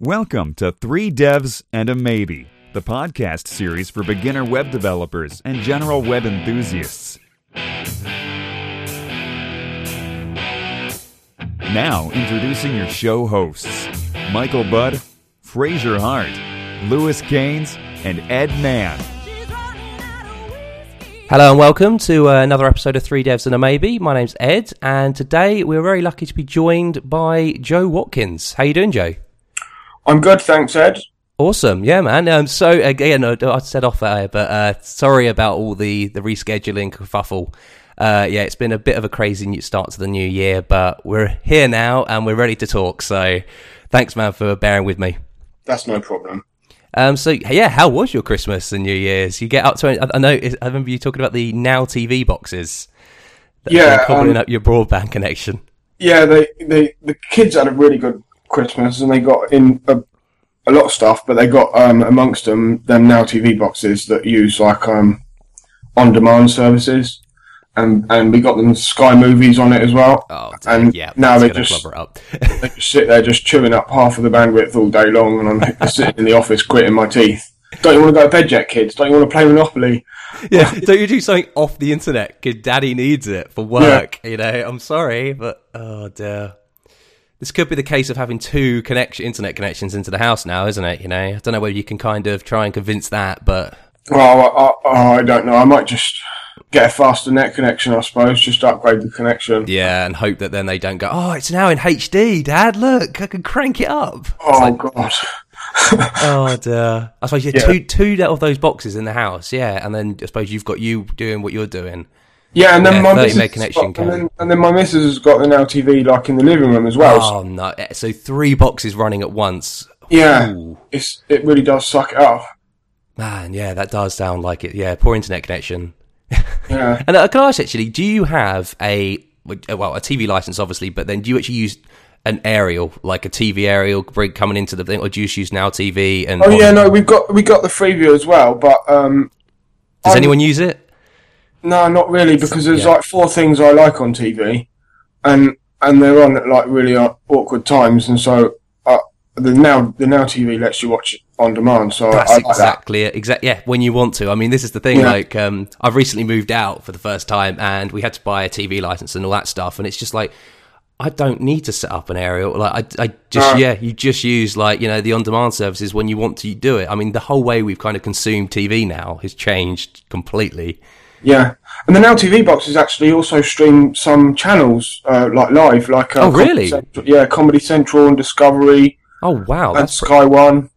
Welcome to Three Devs and a Maybe, the podcast series for beginner web developers and general web enthusiasts. Now, introducing your show hosts Michael Budd, Fraser Hart, Lewis Cains, and Edd Mann. Hello and welcome to uh, another episode of Three Devs and a Maybe. My name's Ed, and today we're very lucky to be joined by Joe Watkins. How you doing, Joe? I'm good, thanks, Ed. Awesome, yeah, man. Um, so again, I I said off air, but uh, sorry about all the the rescheduling kerfuffle. Uh, yeah, it's been a bit of a crazy new start to the new year, but we're here now and we're ready to talk. So, thanks, man, for bearing with me. That's no problem. Um, so yeah, how was your Christmas and New Year's? You get up to I I know I remember you talking about the Now TV boxes. Yeah, cobbling um, up your broadband connection. Yeah, they, they the kids had a really good Christmas, and they got in a, a lot of stuff, but they got um, amongst them them now TV boxes that use like um, on demand services, and and we got them Sky Movies on it as well. Oh, and yeah. now they just they just sit there just chewing up half of the bandwidth all day long, and I'm sitting in the office gritting my teeth. Don't you want to go to bed yet, kids? Don't you want to play Monopoly? yeah, don't you do something off the internet? Because daddy needs it for work. Yeah. You know, I'm sorry, but oh dear. This could be the case of having two connection internet connections into the house now, isn't it? You know, I don't know whether you can kind of try and convince that, but Well, I, I, I don't know. I might just get a faster net connection, I suppose. Just upgrade the connection. yeah, and hope that then they don't go, oh, it's now in HD, Dad. Look, I can crank it up. Oh God. Oh dear. I suppose you have Yeah. two two of those boxes in the house, yeah, and then I suppose you've got you doing what you're doing. Yeah, and then Yeah, my missus has connection got, and, then, and then my missus has got the now TV like in the living room as well. So, Oh no! So three boxes running at once. yeah, Ooh. it's it really does suck it up. Man, yeah, that does sound like it. Yeah, poor internet connection. Yeah. And uh, can I ask actually, do you have a well a TV license, obviously, but then do you actually use an aerial, like a TV aerial, bring- coming into the thing, or do you just use Now TV? And Oh yeah, no, we've got we got the Freeview as well, but um, does I'm- anyone use it? No, not really, because there's Yeah. like four things I like on TV, and and they're on at like really uh, awkward times, and so uh, the now the now TV lets you watch it on demand. So That's I, I like that. exactly it. Exactly. Yeah, when you want to. I mean, this is the thing. Yeah. Like, um, I've recently moved out for the first time, and we had to buy a TV license and all that stuff. And it's just like, I don't need to set up an aerial. Like, I, I just, No. yeah, you just use like you know the on-demand services when you want to do it. I mean, the whole way we've kind of consumed TV now has changed completely. Yeah, and the Now TV boxes actually also stream some channels uh, like live, like uh, Oh, Comedy really? Central- yeah, Comedy Central and Discovery Oh wow, and that's Sky One.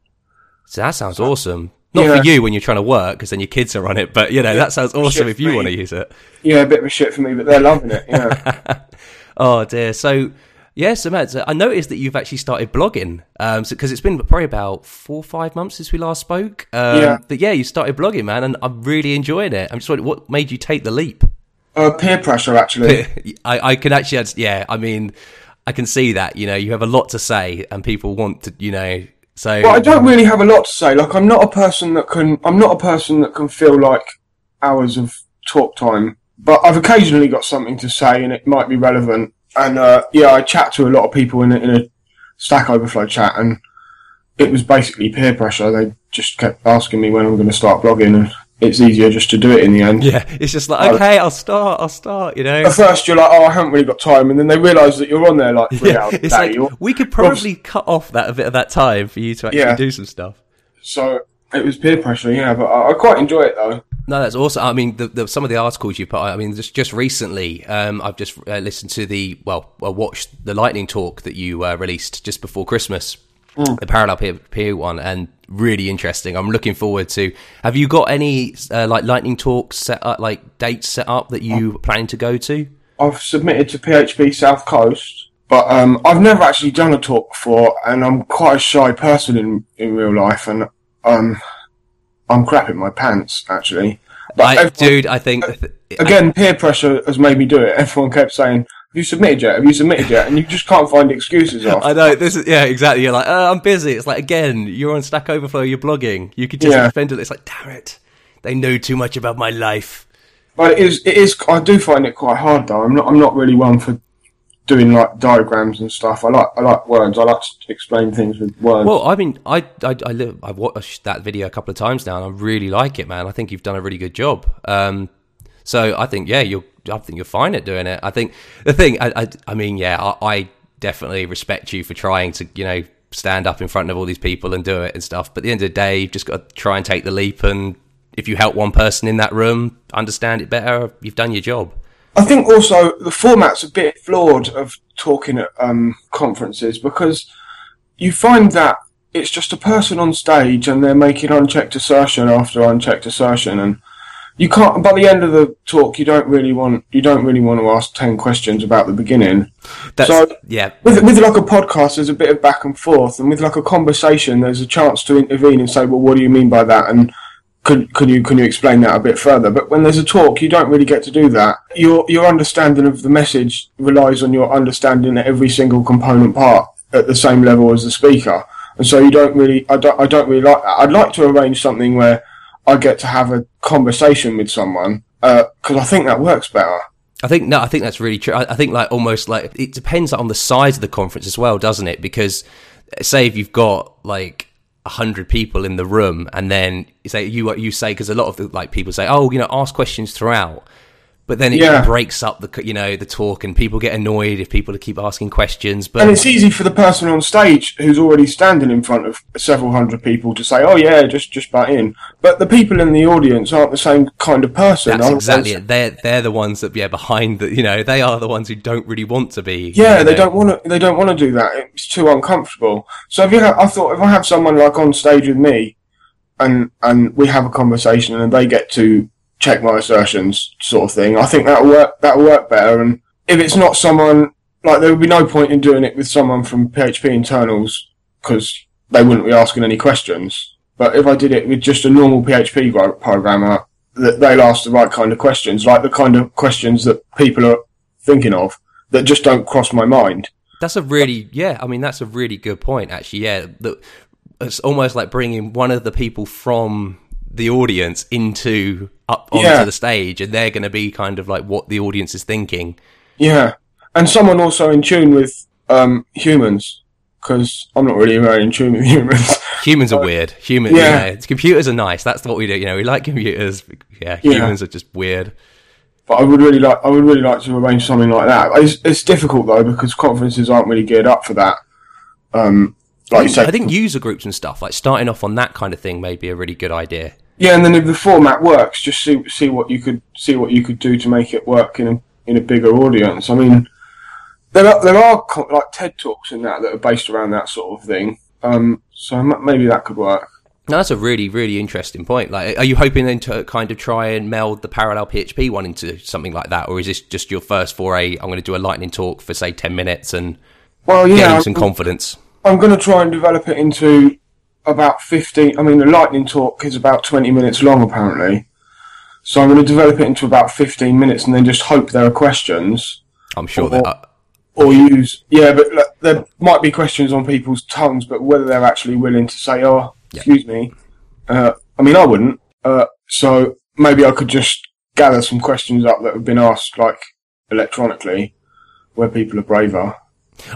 So that sounds awesome. Not Yeah. for you when you're trying to work, because then your kids are on it. But you know that sounds awesome if you want to use it. Yeah, a bit of a shit for me, but they're loving it. Yeah, Oh dear. So yeah, so Matt, I noticed that you've actually started blogging. Um, because it's been probably about four or five months since we last spoke. Um, Yeah. But yeah, you started blogging, man, and I'm really enjoying it. I'm just wondering what made you take the leap. uh, peer pressure actually. I, I can actually, yeah. I mean, I can see that. You know, you have a lot to say, and people want to, you know. So But I don't really have a lot to say. Like, I'm not a person that can. I'm not a person that can feel like hours of talk time. But I've occasionally got something to say, and it might be relevant. And uh, yeah, I chat to a lot of people in a, in a Stack Overflow chat, and it was basically peer pressure. They just kept asking me when I'm going to start blogging, and it's easier just to do it in the end. yeah, it's just like okay, I'll start. I'll start. You know. At first, you're like, "Oh, I haven't really got time," and then they realise that you're on there like three Yeah, hours a it's day. like or- we could probably cut off that a bit of that time for you to actually Yeah. do some stuff. So it was peer pressure, yeah. But I, I quite enjoy it though. No, that's awesome. I mean, the, the, some of the articles you put. I mean, just just recently, um, I've just uh, listened to the well, uh, watched the lightning talk that you uh, released just before Christmas, the parallel peer, peer one, and really interesting. I'm looking forward to. Have you got any uh, like lightning talks set up, like dates set up that you planning to go to? I've submitted to PHP South Coast, but um, I've never actually done a talk before, and I'm quite a shy person in, in real life, and um, I'm crap in my pants actually. But I, everyone- dude, I think uh, again, peer pressure has made me do it. Everyone kept saying, "Have you submitted yet? Have you submitted yet?" And you just can't find excuses off. I know this is yeah exactly. You're like, oh, I'm busy. It's like again, you're on Stack Overflow, you're blogging. You could just Yeah. defend it. It's like, damn it, they know too much about my life. But it is, it is. I do find it quite hard though. I'm not, I'm not really one for doing like diagrams and stuff. I like I like words. I like to explain things with words. Well, I mean, I I, I live, I've watched that video a couple of times now, and I really like it, man. I think you've done a really good job. Um, so I think, yeah, you're. I think you're fine at doing it. I think the thing, I, I, I mean, yeah, I, I definitely respect you for trying to, you know, stand up in front of all these people and do it and stuff. But at the end of the day, you've just got to try and take the leap. And if you help one person in that room understand it better, you've done your job. I think also the format's a bit flawed of talking at um, conferences because you find that it's just a person on stage and they're making unchecked assertion after unchecked assertion and you can't by the end of the talk you don't really want you don't really want to ask 10 questions about the beginning. That's, so yeah, with, with like a podcast there's a bit of back and forth and with like a conversation there's a chance to intervene and say well what do you mean by that? And could, can you can you explain that a bit further? But when there's a talk, you don't really get to do that. Your your understanding of the message relies on your understanding every single component part at the same level as the speaker, and so you don't really. I don't. I don't really like that. I'd like to arrange something where I get to have a conversation with someone uh, because I think that works better. I think no, I think that's really true. I, I think like almost like it depends on the size of the conference as well, doesn't it? Because say if you've got like hundred people in the room, and then say you you say because a lot of the like people say, oh, you know, ask questions throughout, but then it Yeah. breaks up the you know the talk, and people get annoyed if people keep asking questions. But And it's easy for the person on stage who's already standing in front of several hundred people to say, "Oh yeah, just just butt in." But the people in the audience aren't the same kind of person. that's exactly it. They're they're the ones that yeah behind the you know they are the ones who don't really want to be. Yeah, you they don't want to. They don't want to do that. It's too uncomfortable. So if you I thought if I have someone like on stage with me, and and we have a conversation, and they get to check my assertions, sort of thing. I think that'll work. That'll work better. And if it's not someone like, there would be no point in doing it with someone from PHP internals because they wouldn't be asking any questions. But if I did it with just a normal PHP programmer, that they'll ask the right kind of questions, like the kind of questions that people are thinking of that just don't cross my mind. That's a really yeah. I mean, that's a really good point. Actually, yeah. The, it's almost like bringing one of the people from the audience into up onto Yeah. the stage, and they're going to be kind of like what the audience is thinking. Yeah, and someone also in tune with um, humans because I'm not really very in tune with humans. Humans are weird. Humans, yeah. yeah. Computers are nice. That's what we do. You know, we like computers. Yeah, Yeah. humans are just weird. but I would really like I would really like to arrange something like that. It's, it's difficult though because conferences aren't really geared up for that. Um, like you say, I think user groups and stuff, like starting off on that kind of thing, may be a really good idea. yeah, and then if the format works, just see see what you could see what you could do to make it work in a in a bigger audience. I mean, there are there are like TED talks and that that are based around that sort of thing. Um, so maybe that could work. No, that's a really, really interesting point. Like, are you hoping then to kind of try and meld the parallel PHP one into something like that, or is this just your first foray? I'm going to do a lightning talk for say ten minutes and Well, getting yeah, some confidence. I'm going to try and develop it into about 15. I mean, the lightning talk is about 20 minutes long, apparently. So I'm going to develop it into about 15 minutes and then just hope there are questions. I'm sure Or- that. Uh, Or use. Yeah, but look, there might be questions on people's tongues, but whether they're actually willing to say, oh, excuse me. Uh, I mean, I wouldn't. Uh, so maybe I could just gather some questions up that have been asked, like, electronically, where people are braver.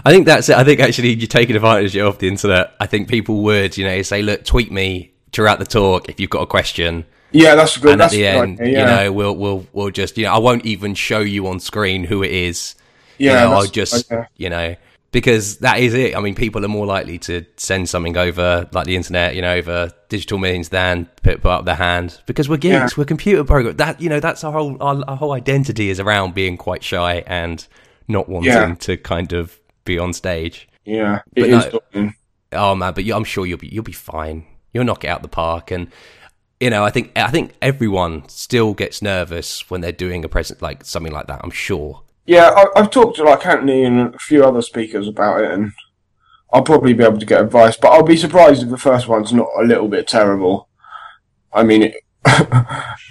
I think that's it. I think actually you're taking advantage of the internet. I think people would, you know, say, look, tweet me throughout the talk if you've got a question. Yeah, that's good. and at the end, idea, yeah. you know, we'll we'll we'll just you know, I won't even show you on screen who it is. yeah, you know, I'll just idea. you know because that is it. I mean, people are more likely to send something over like the internet, you know, over digital means than put, put up their hand because we're geeks, Yeah. we're computer programmers. That you know, that's our whole our, our whole identity is around being quite shy and not wanting Yeah. to kind of be on stage. Yeah, But no- daunting. Oh man, but you, I'm sure you'll be you'll be fine. You'll knock it out the park, and you know I think I think everyone still gets nervous when they're doing a present like something like that. I'm sure. Yeah, I, I've talked to like Anthony and a few other speakers about it, and I'll probably be able to get advice. But I'll be surprised if the first one's not a little bit terrible. I mean, it,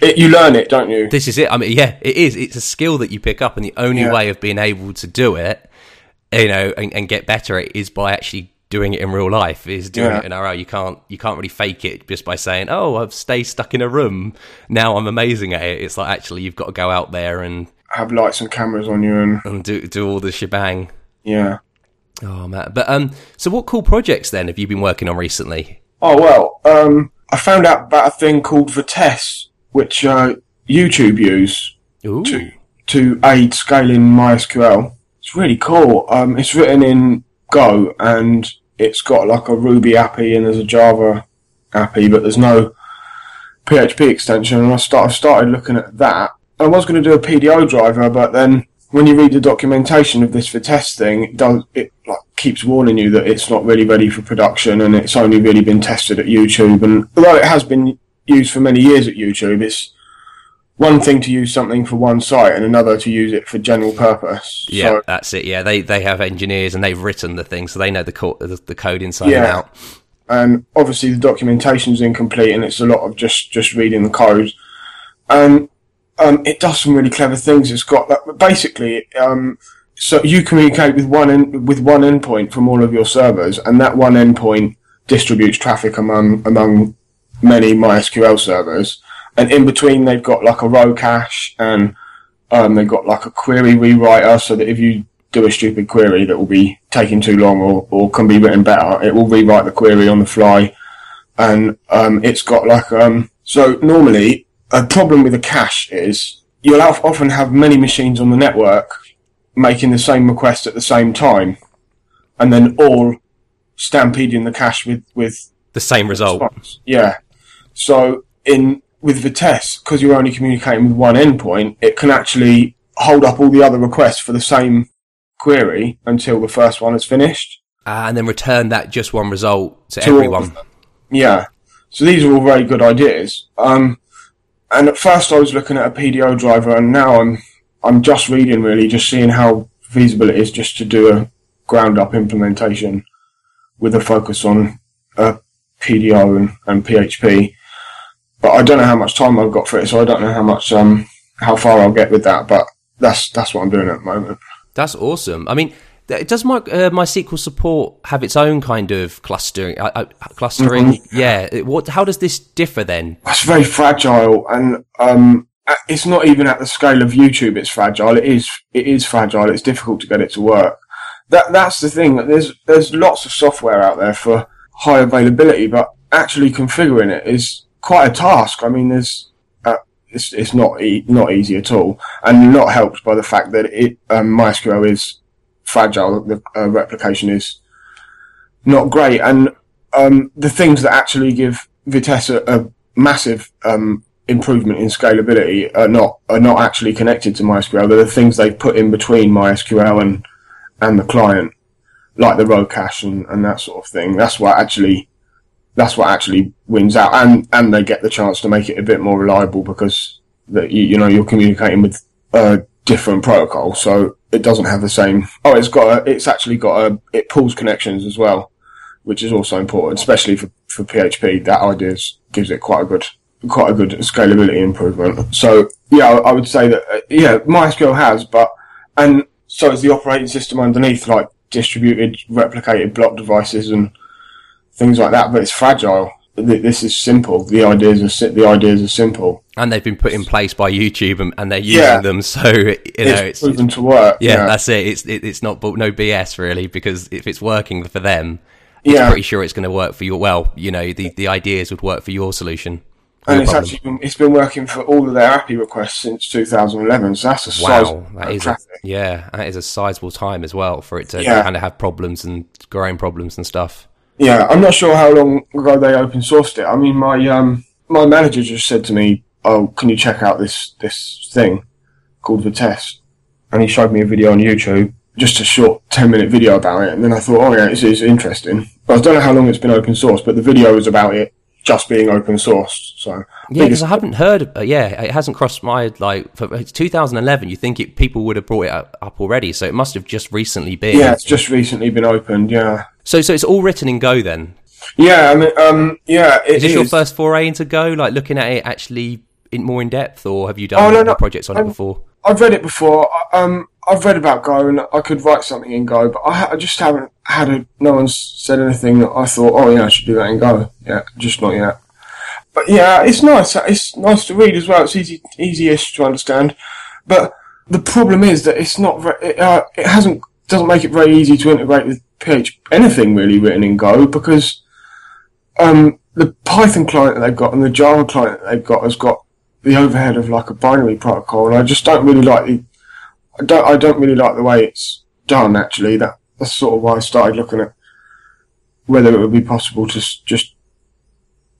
it, you learn it, don't you? This is it. I mean, yeah, it is. It's a skill that you pick up, and the only Yeah. way of being able to do it, you know, and, and get better at it is by actually doing it in real life. Is doing Yeah. it in RL. You can't you can't really fake it just by saying, "Oh, I've stayed stuck in a room. Now I'm amazing at it." It's like actually you've got to go out there and have lights and cameras on you, and and do do all the shebang. yeah. Oh man! But um, so what cool projects then have you been working on recently? Oh well, um, I found out about a thing called Vitess, which uh, YouTube use Ooh. to to aid scaling MySQL. It's really cool. Um, it's written in Go and it's got like a Ruby API and there's a Java API, but there's no PHP extension. And I start, I started looking at that. I was going to do a PDO driver, but then when you read the documentation of this for testing, it does it like keeps warning you that it's not really ready for production and it's only really been tested at YouTube. And although it has been used for many years at YouTube, it's one thing to use something for one site and another to use it for general purpose. Yeah, So, that's it. Yeah, they they have engineers and they've written the thing, so they know the co- the, the code inside and out. and obviously the documentation's incomplete and it's a lot of just just reading the code and um, it does some really clever things it's got like, basically um, so you communicate with one in, with one endpoint from all of your servers and that one endpoint distributes traffic among among many mysql servers and in between they've got like a row cache and um, they've got like a query rewriter so that if you do a stupid query that will be taking too long or, or can be written better, it will rewrite the query on the fly. And um, it's got like um, so normally a problem with a cache is you'll often have many machines on the network making the same request at the same time, and then all stampeding the cache with with The same result. response. Yeah. So in with Vitess, because you're only communicating with one endpoint, it can actually hold up all the other requests for the same query until the first one is finished. Uh, and then return that just one result to, To everyone. Yeah. So these are all very good ideas. Um, and at first I was looking at a PDO driver, and now I'm I'm just reading really, just seeing how feasible it is just to do a ground up implementation with a focus on uh, PDO and, and PHP. But I don't know how much time I've got for it, so I don't know how much um how far I'll get with that. But that's that's what I'm doing at the moment. That's awesome. I mean, does my uh, MySQL support have its own kind of clustering? Uh, uh, clustering, yeah. It- What? How does this differ then? it's very fragile and um it's not even at the scale of YouTube it's fragile it is it is fragile it's difficult to get it to work that that's the thing there's there's lots of software out there for high availability but actually configuring it is quite a task i mean there's uh, it's, it's not e- not easy at all and not helped by the fact that it um, mysql is fragile the uh, replication is not great and um, the things that actually give Vitess a, a massive um, improvement in scalability are not are not actually connected to MySQL. They're the things they've put in between MySQL and and the client, like the row cache and, and that sort of thing. That's what actually that's what actually wins out, and and they get the chance to make it a bit more reliable because that you, you know you're communicating with a different protocol, so it doesn't have the same. Oh, it's got a, it's actually got a it pulls connections as well which is also important, especially for, for PHP. That idea gives it quite a good, quite a good scalability improvement. So yeah, I, would say that uh, yeah, MySQL has, but and so is the operating system underneath, like distributed, replicated block devices and things like that. But it's fragile. This is simple. The ideas are si- the ideas are simple. And they've been put in place by YouTube, and, and they're using Yeah. them. So you know, It's, it's, proven to work. yeah, that's it. It's it, it's not no BS really because if it's working for them, it's Yeah. pretty sure it's going to work for you. Well, you know, the the ideas would work for your solution. and it's problem. actually been, it's been working for all of their API requests since 2011. So that's a Wow, that is a, yeah, that is a sizable time as well for it to Yeah. kind of have problems and growing problems and stuff. Yeah, I'm not sure how long ago they open sourced it. I mean, my um, my manager just said to me, "Oh, can you check out this this thing called Vitess?" And he showed me a video on YouTube, just a short ten minute video about it. And then I thought, "Oh yeah, this is interesting." But I don't know how long it's been open source, but the video is about it just being open sourced. So Yeah, because I haven't heard. Uh, yeah, it hasn't crossed my like. For, it's 2011. You think it, people would have brought it up, up already? So it must have just recently been. yeah, it's just recently been opened. Yeah, So so it's all written in Go then. yeah. I mean, um, yeah. It Is this is. your first foray into Go? Like looking at it actually in more in depth, or have you done Oh, no, no, projects on it I'm- before? I've read it before. I- Um, I've read about Go and I could write something in Go, but I, I just haven't had a. No one's said anything that I thought, oh yeah, I should do that in Go. Yeah, just not yet. But yeah, it's nice. It's nice to read as well. It's easy, easyish to understand. But the problem is that it's not. Very, it, uh, it hasn't doesn't make it very easy to integrate with PHP anything really written in Go because um, the Python client that they've got and the Java client that they've got has got the overhead of like a binary protocol, and I just don't really like the. I don't. I don't really like the way it's done. Actually, that that's sort of why I started looking at whether it would be possible to just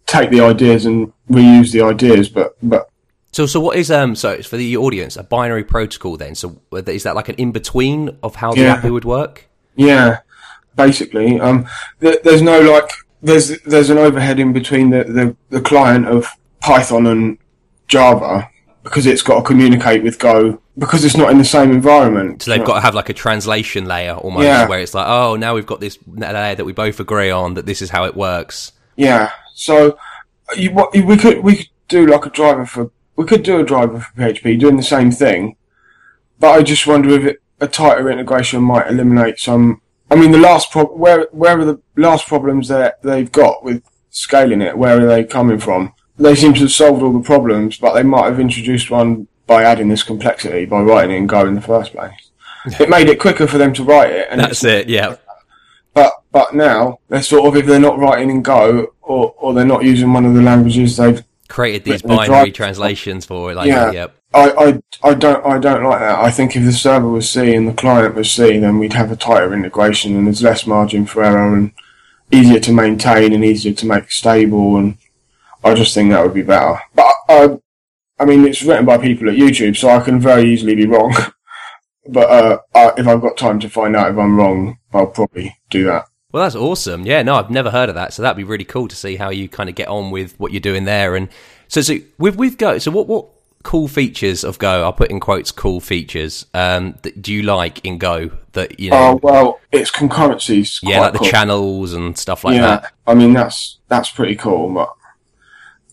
take the ideas and reuse the ideas, but but So, so what is um? So it's for the audience, a binary protocol. Then, so is that like an in between of how the Yeah. API would work? Yeah, basically. Um, th- there's no like, there's there's an overhead in between the, the, the client of Python and Java because it's got to communicate with Go because it's not in the same environment. So they've got to have like a translation layer almost, Yeah. where it's like, oh, now we've got this layer that we both agree on that this is how it works. Yeah. So you, what, we could we could do like a driver for we could do a driver for PHP doing the same thing, but I just wonder if it, a tighter integration might eliminate some. I mean, the last pro- where where are the last problems that they've got with scaling it? Where are they coming from? They seem to have solved all the problems, but they might have introduced one by adding this complexity by writing it in Go in the first place. It made it quicker for them to write it, and That's it. Yeah. but but now they're sort of if they're not writing in Go or or they're not using one of the languages they've Created these binary translations for it. Like, Yeah. yep. I, I I don't I don't like that. I think if the server was C and the client was C, then we'd have a tighter integration and there's less margin for error and easier to maintain and easier to make stable. And I just think that would be better. But I, I mean, it's written by people at YouTube, so I can very easily be wrong. but uh, I, if I've got time to find out if I'm wrong, I'll probably do that. Well, that's awesome. Yeah, no, I've never heard of that. So that'd be really cool to see how you kind of get on with what you're doing there. And so, so with with Go, so what what cool features of Go? I'll put in quotes cool features. Um, that do you like in Go that you know? Oh well, it's concurrencies. yeah, like the channels and stuff like yeah, that. I mean that's that's pretty cool, but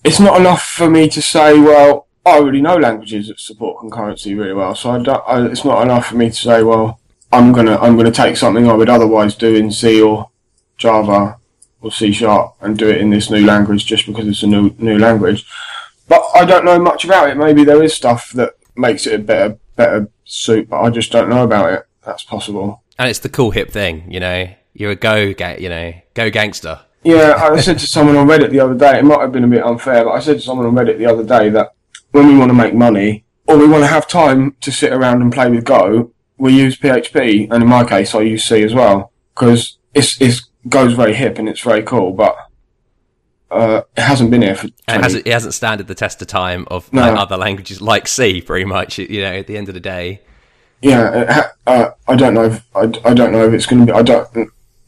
it's not enough for me to say, well, I already know languages that support concurrency really well, so I don't. I, it's not enough for me to say, well, I'm gonna I'm gonna take something I would otherwise do in C or Java or C sharp and do it in this new language just because it's a new new language. But I don't know much about it. Maybe there is stuff that makes it a better better suit, but I just don't know about it. That's possible. And it's the cool hip thing, you know. You're a Go, ga- you know, Go gangster. Yeah, I said to someone on Reddit the other day, it might have been a bit unfair, but I said to someone on Reddit the other day that when we want to make money, or we want to have time to sit around and play with Go, we use PHP, and in my case, I use C as well, because it's, it's, Go's very hip and it's very cool, but, uh, it hasn't been here for 20, And it hasn't, it hasn't standed the test of time of No. like, other languages like C, pretty much. You know, at the end of the day. yeah, it ha- uh, I don't know if, I, I don't know if it's going to be, I don't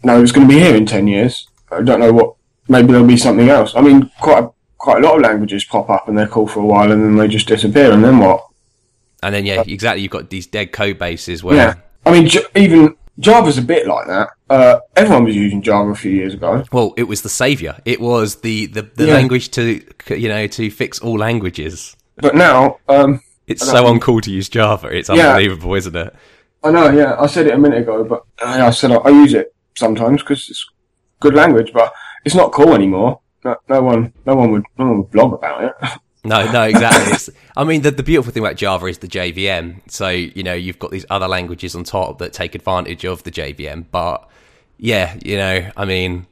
know if it's going to be here in 10 years. I don't know what, maybe there'll be something else. I mean, quite a, quite a lot of languages pop up and they're cool for a while and then they just disappear and then what? And then, yeah, exactly. You've got these dead code bases where Yeah. I mean, J- even Java's a bit like that. Uh, everyone was using Java a few years ago. Well, it was the savior. It was the, the, the Yeah. language to you know to fix all languages. But now, um, It's so uncool to use Java. It's Yeah. unbelievable, isn't it? I know, yeah, I said it a minute ago, but I I said I, I use it sometimes because it's good language, but it's not cool anymore. No, no one, no one would, no one would blog about it. No, no, exactly. It's, I mean, the, the beautiful thing about Java is the JVM. So you know you've got these other languages on top that take advantage of the JVM. But yeah, you know, I mean,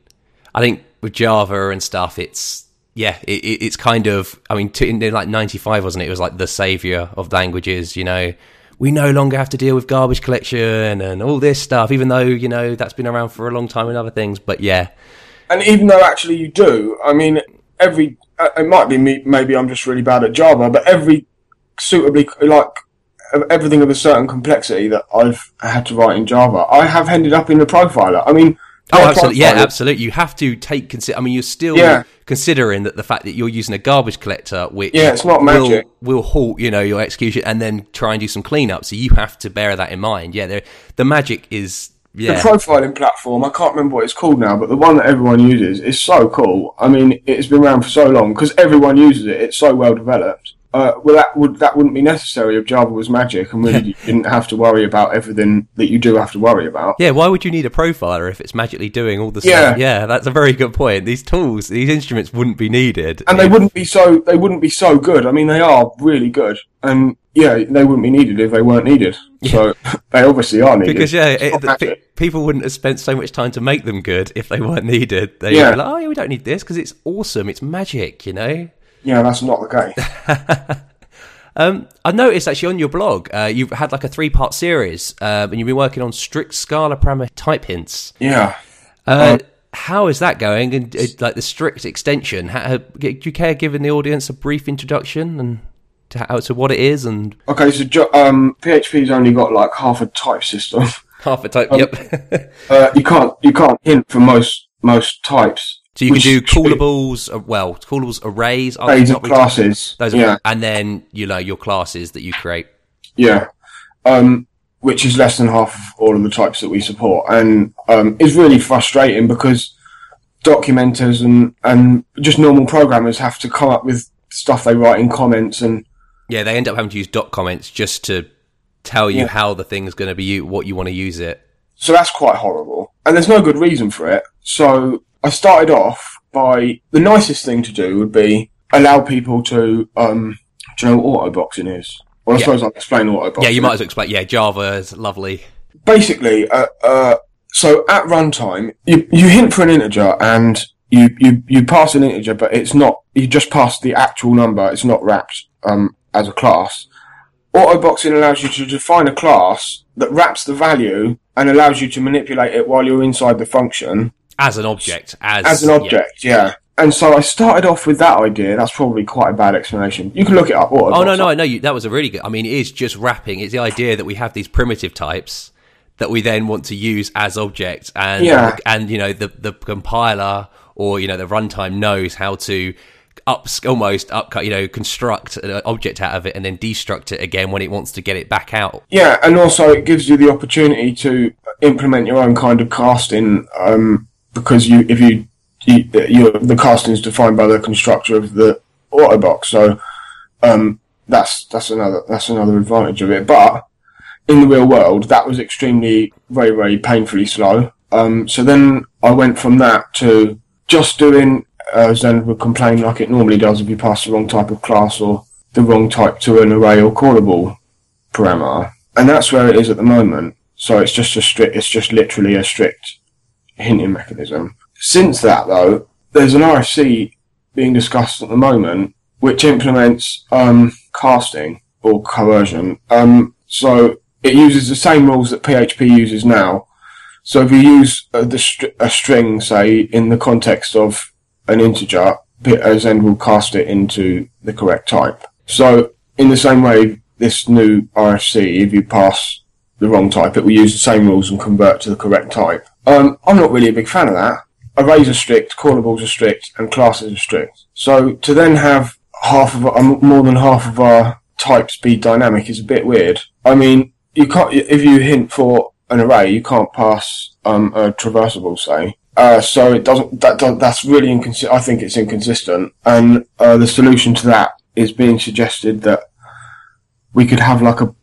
I think with Java and stuff, it's yeah, it, it, it's kind of. I mean, in like '95, wasn't it? It was like the savior of languages. You know, we no longer have to deal with garbage collection and all this stuff, even though you know that's been around for a long time in other things. But yeah, and even though actually you do, I mean, every, uh, it might be me, maybe I'm just really bad at Java, but every suitably, like, everything of a certain complexity that I've had to write in Java, I have ended up in the profiler. I mean, Oh, absolutely. Yeah, absolutely. You have to take consider. I mean, you're still Yeah. considering that the fact that you're using a garbage collector, which Yeah, it's not will, magic. will halt, you know, your execution, and then try and do some cleanup. So you have to bear that in mind. Yeah, the magic is The profiling platform, I can't remember what it's called now, but the one that everyone uses is so cool. I mean, it's been around for so long because everyone uses it. It's so well developed. Uh, well, that would that wouldn't be necessary if Java was magic and really you didn't have to worry about everything that you do have to worry about. yeah, why would you need a profiler if it's magically doing all the Yeah. stuff? Yeah, that's a very good point. These tools, these instruments wouldn't be needed. And they wouldn't be so they wouldn't be so good. I mean, they are really good, and yeah, they wouldn't be needed if they weren't needed. So they obviously are needed. Because yeah, it, the, pe- people wouldn't have spent so much time to make them good if they weren't needed. They Yeah. like, oh yeah, we don't need this because it's awesome. It's magic, you know. yeah, that's not the case. Um, I noticed actually on your blog, uh, you've had like a three-part series, um, and you've been working on strict scalar parameter type hints. Yeah. Uh, how is that going? And uh, like the strict extension, how, do you care giving the audience a brief introduction and to, how, to what it is and Okay, so jo- um, PHP's only got like half a type system. half a type? Um, yep. Uh, you can't you can't hint for most most types. so you can do callables, uh, well, callables arrays, are Arrays they and not really- classes. Those are, yeah, and then you know your classes that you create. yeah. Um, which is less than half of all of the types that we support, and um, is really frustrating because documenters and and just normal programmers have to come up with stuff they write in comments and Yeah, they end up having to use doc comments just to tell you Yeah. how the thing's going to be what you want to use it. So that's quite horrible. And there's no good reason for it. So I started off by the nicest thing to do would be allow people to, um, do you know what autoboxing is? Well, I Yeah. suppose I'll explain autoboxing. Yeah, you might as well explain. Yeah, Java is lovely. Basically, uh, uh, so at runtime, you, you hint for an integer and you, you, you pass an integer, but it's not, you just pass the actual number. It's not wrapped, um, as a class. Auto boxing allows you to define a class that wraps the value and allows you to manipulate it while you're inside the function As an object, as, as an object. Yeah. And so I started off with that idea. That's probably quite a bad explanation. You can look it up. Autobox. Oh no, no, I know you. That was a really good. I mean, it is just wrapping. It's the idea that we have these primitive types that we then want to use as objects, and Yeah. and you know the the compiler or you know the runtime knows how to up almost upcut you know construct an object out of it and then destruct it again when it wants to get it back out. Yeah, and also it gives you the opportunity to implement your own kind of casting um, because you if you you the casting is defined by the constructor of the autobox. So um, that's that's another that's another advantage of it. But in the real world, that was extremely very very painfully slow. Um, so then I went from that to just doing uh, Zend would complain like it normally does if you pass the wrong type of class or the wrong type to an array or callable parameter, and that's where it is at the moment. So it's just a strict, it's just literally a strict hinting mechanism. Since that though, there's an RFC being discussed at the moment which implements um, casting or coercion. Um, so it uses the same rules that PHP uses now. So if you use the str- a string, say in the context of an integer, P- uh, Zend will cast it into the correct type. So in the same way, this new RFC, if you pass the wrong type, it will use the same rules and convert to the correct type. Um, I'm not really a big fan of that. Arrays are strict, callables are strict, and classes are strict. So to then have half of um, more than half of our types be dynamic is a bit weird. I mean, you can't if you hint for an array, you can't pass um, a traversable, say. Uh, so it doesn't. That, that that's really inconsistent. I think it's inconsistent, and uh, the solution to that is being suggested that we could have like a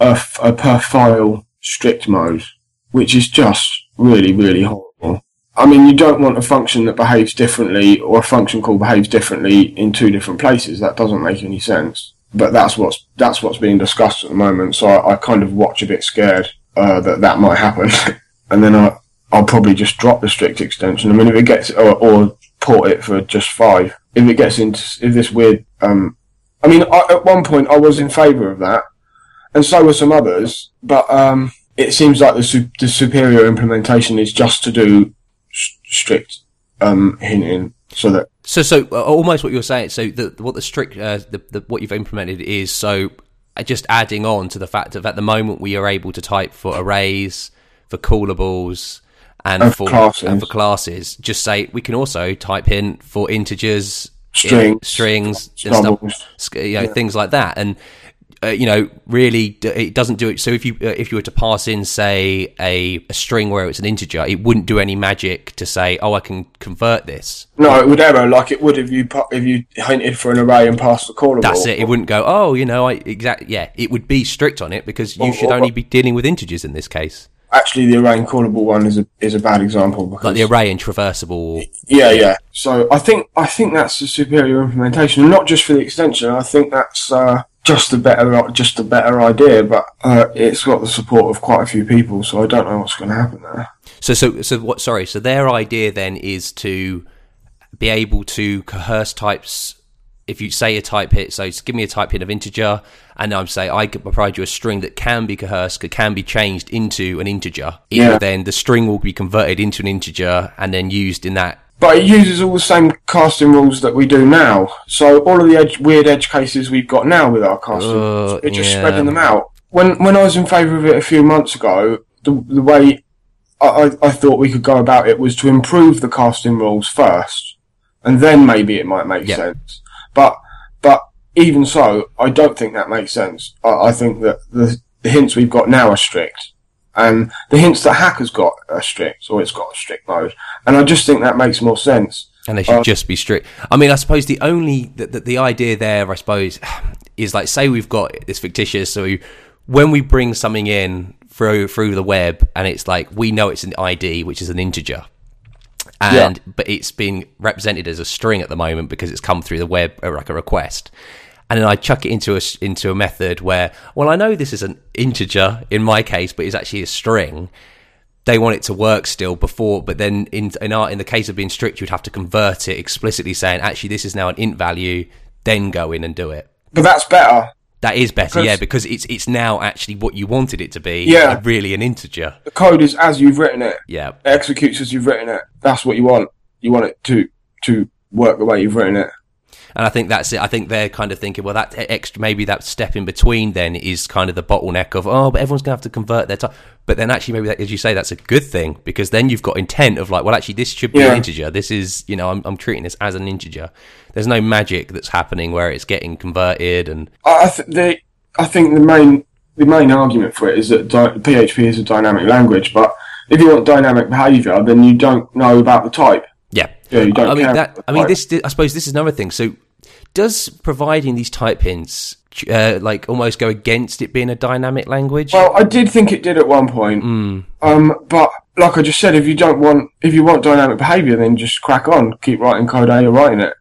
a per file strict mode, which is just really really horrible. I mean, you don't want a function that behaves differently or a function call behaves differently in two different places. That doesn't make any sense. But that's what's that's what's being discussed at the moment. So I, I kind of watch a bit scared uh, that that might happen, and then I I'll probably just drop the strict extension. I mean, if it gets or, or port it for just five. If it gets into if this weird, um, I mean, I, at one point I was in favour of that, and so were some others. But um, it seems like the su- the superior implementation is just to do strict um, hinting, so that So, so uh, almost what you're saying. So, the, what the strict, uh, the, the what you've implemented is so uh, just adding on to the fact that at the moment we are able to type for arrays, for callables, and And for classes. and for classes. Just say we can also type in for integers, Strings, in- strings, and stuff, you know, things like that, and. Uh, you know, really, it doesn't do it. So if you uh, if you were to pass in, say, a, a string where it's an integer, it wouldn't do any magic to say, "Oh, I can convert this." no, it would error like it would if you if you hinted for an array and passed the callable. That's it. It wouldn't go, oh, you know, I exactly. Yeah, it would be strict on it because you Or- should or- only be dealing with integers in this case, Actually, the array and callable one is a is a bad example because like the array and traversable. Yeah, yeah. So I think I think that's the superior implementation, and not just for the extension. I think that's uh, just a better just a better idea, but uh, it's got the support of quite a few people, so I don't know what's going to happen there. So, so, so what? Sorry. So their idea then is to be able to coerce types. If you say a type hit, so give me a type hit of integer, and I'm say I could provide you a string that can be coerced, can be changed into an integer. Yeah. Then the string will be converted into an integer and then used in that But it uses all the same casting rules that we do now. So all of the edge, weird edge cases we've got now with our casting, Uh, we're just yeah. spreading them out. When when I was in favour of it a few months ago, the the way I, I, I thought we could go about it was to improve the casting rules first, and then maybe it might make Yeah. sense. But but even so, I don't think that makes sense. I, I think that the, the hints we've got now are strict. And the hints that Hacker's got are strict, or it's got a strict mode. And I just think that makes more sense. and they should Uh, just be strict. I mean, I suppose the only the, the, the idea there, I suppose, is like say we've got this fictitious. So we, when we bring something in through through the web, and it's like we know it's an ID, which is an integer, and but it's being represented as a string at the moment because it's come through the web or like a request. And then I chuck it into a s- into a method where, well, I know this is an integer in my case, but it's actually a string they want it to work still before, but then in in our in the case of being strict, you'd have to convert it explicitly saying actually this is now an int value, then go in and do it. But that's better. That is better, Because- yeah, because it's it's now actually what you wanted it to be, Yeah. uh, really an integer. The code is as you've written it. Yeah, It executes as you've written it. That's what you want. You want it to to work the way you've written it. And I think that's it. I think they're kind of thinking, well, that extra maybe that step in between then is kind of the bottleneck of oh, but everyone's gonna have to convert their time. But then actually, maybe that, as you say, that's a good thing because then you've got intent of like, well, actually, this should be Yeah. an integer. This is you know, I'm I'm treating this as an integer. There's no magic that's happening where it's getting converted and I, I, th- the, I think the main the main argument for it is that di- PHP is a dynamic language, but if you want dynamic behaviour, then you don't know about the type. Yeah, you don't I mean that. I mean this. I suppose this is another thing. So, does providing these type hints uh, like almost go against it being a dynamic language? Well, I did think it did at one point, um, but like I just said, if you don't want if you want dynamic behaviour, then just crack on, keep writing code how you're writing it.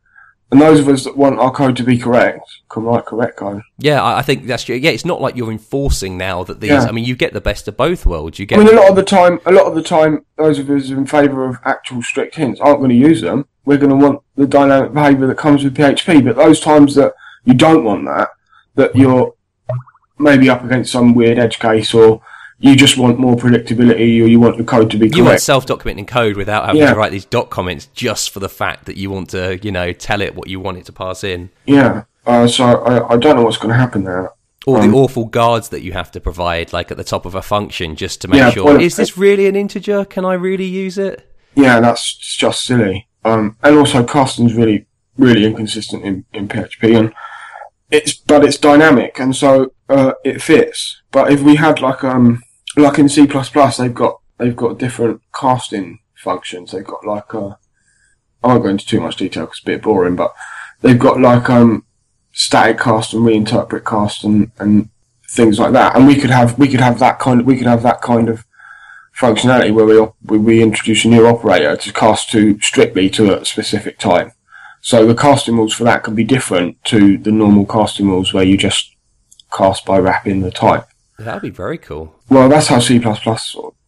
And those of us that want our code to be correct can write correct code. yeah, I, think that's true. Yeah, it's not like you're enforcing now that these. Yeah. I mean, you get the best of both worlds. You get. I mean, a lot of the time, a lot of the time, those of us in favour of actual strict hints aren't going to use them. We're going to want the dynamic behaviour that comes with PHP. But those times that you don't want that, that you're maybe up against some weird edge case, or you just want more predictability, or you want the code to be correct. you want self-documenting code without having Yeah. to write these doc comments just for the fact that you want to, you know, tell it what you want it to pass in. Yeah. Uh, so I, I don't know what's going to happen there. Or Um, the awful guards that you have to provide, like at the top of a function, just to make Yeah, sure well, is this really an integer? Can I really use it? Yeah, that's just silly. Um, and also casting's really, really inconsistent in, in PHP and it's, but it's dynamic and so, uh, it fits. But if we had like, um, like in C++, they've got, they've got different casting functions. They've got like, uh, I won't go into too much detail because it's a bit boring, but they've got like, um, static cast and reinterpret cast and, and things like that. And we could have, we could have that kind of, we could have that kind of, functionality where we, we we introduce a new operator to cast to strictly to a specific type. So the casting rules for that can be different to the normal casting rules where you just cast by wrapping the type. That'd be very cool. Well, that's how C++ sort of,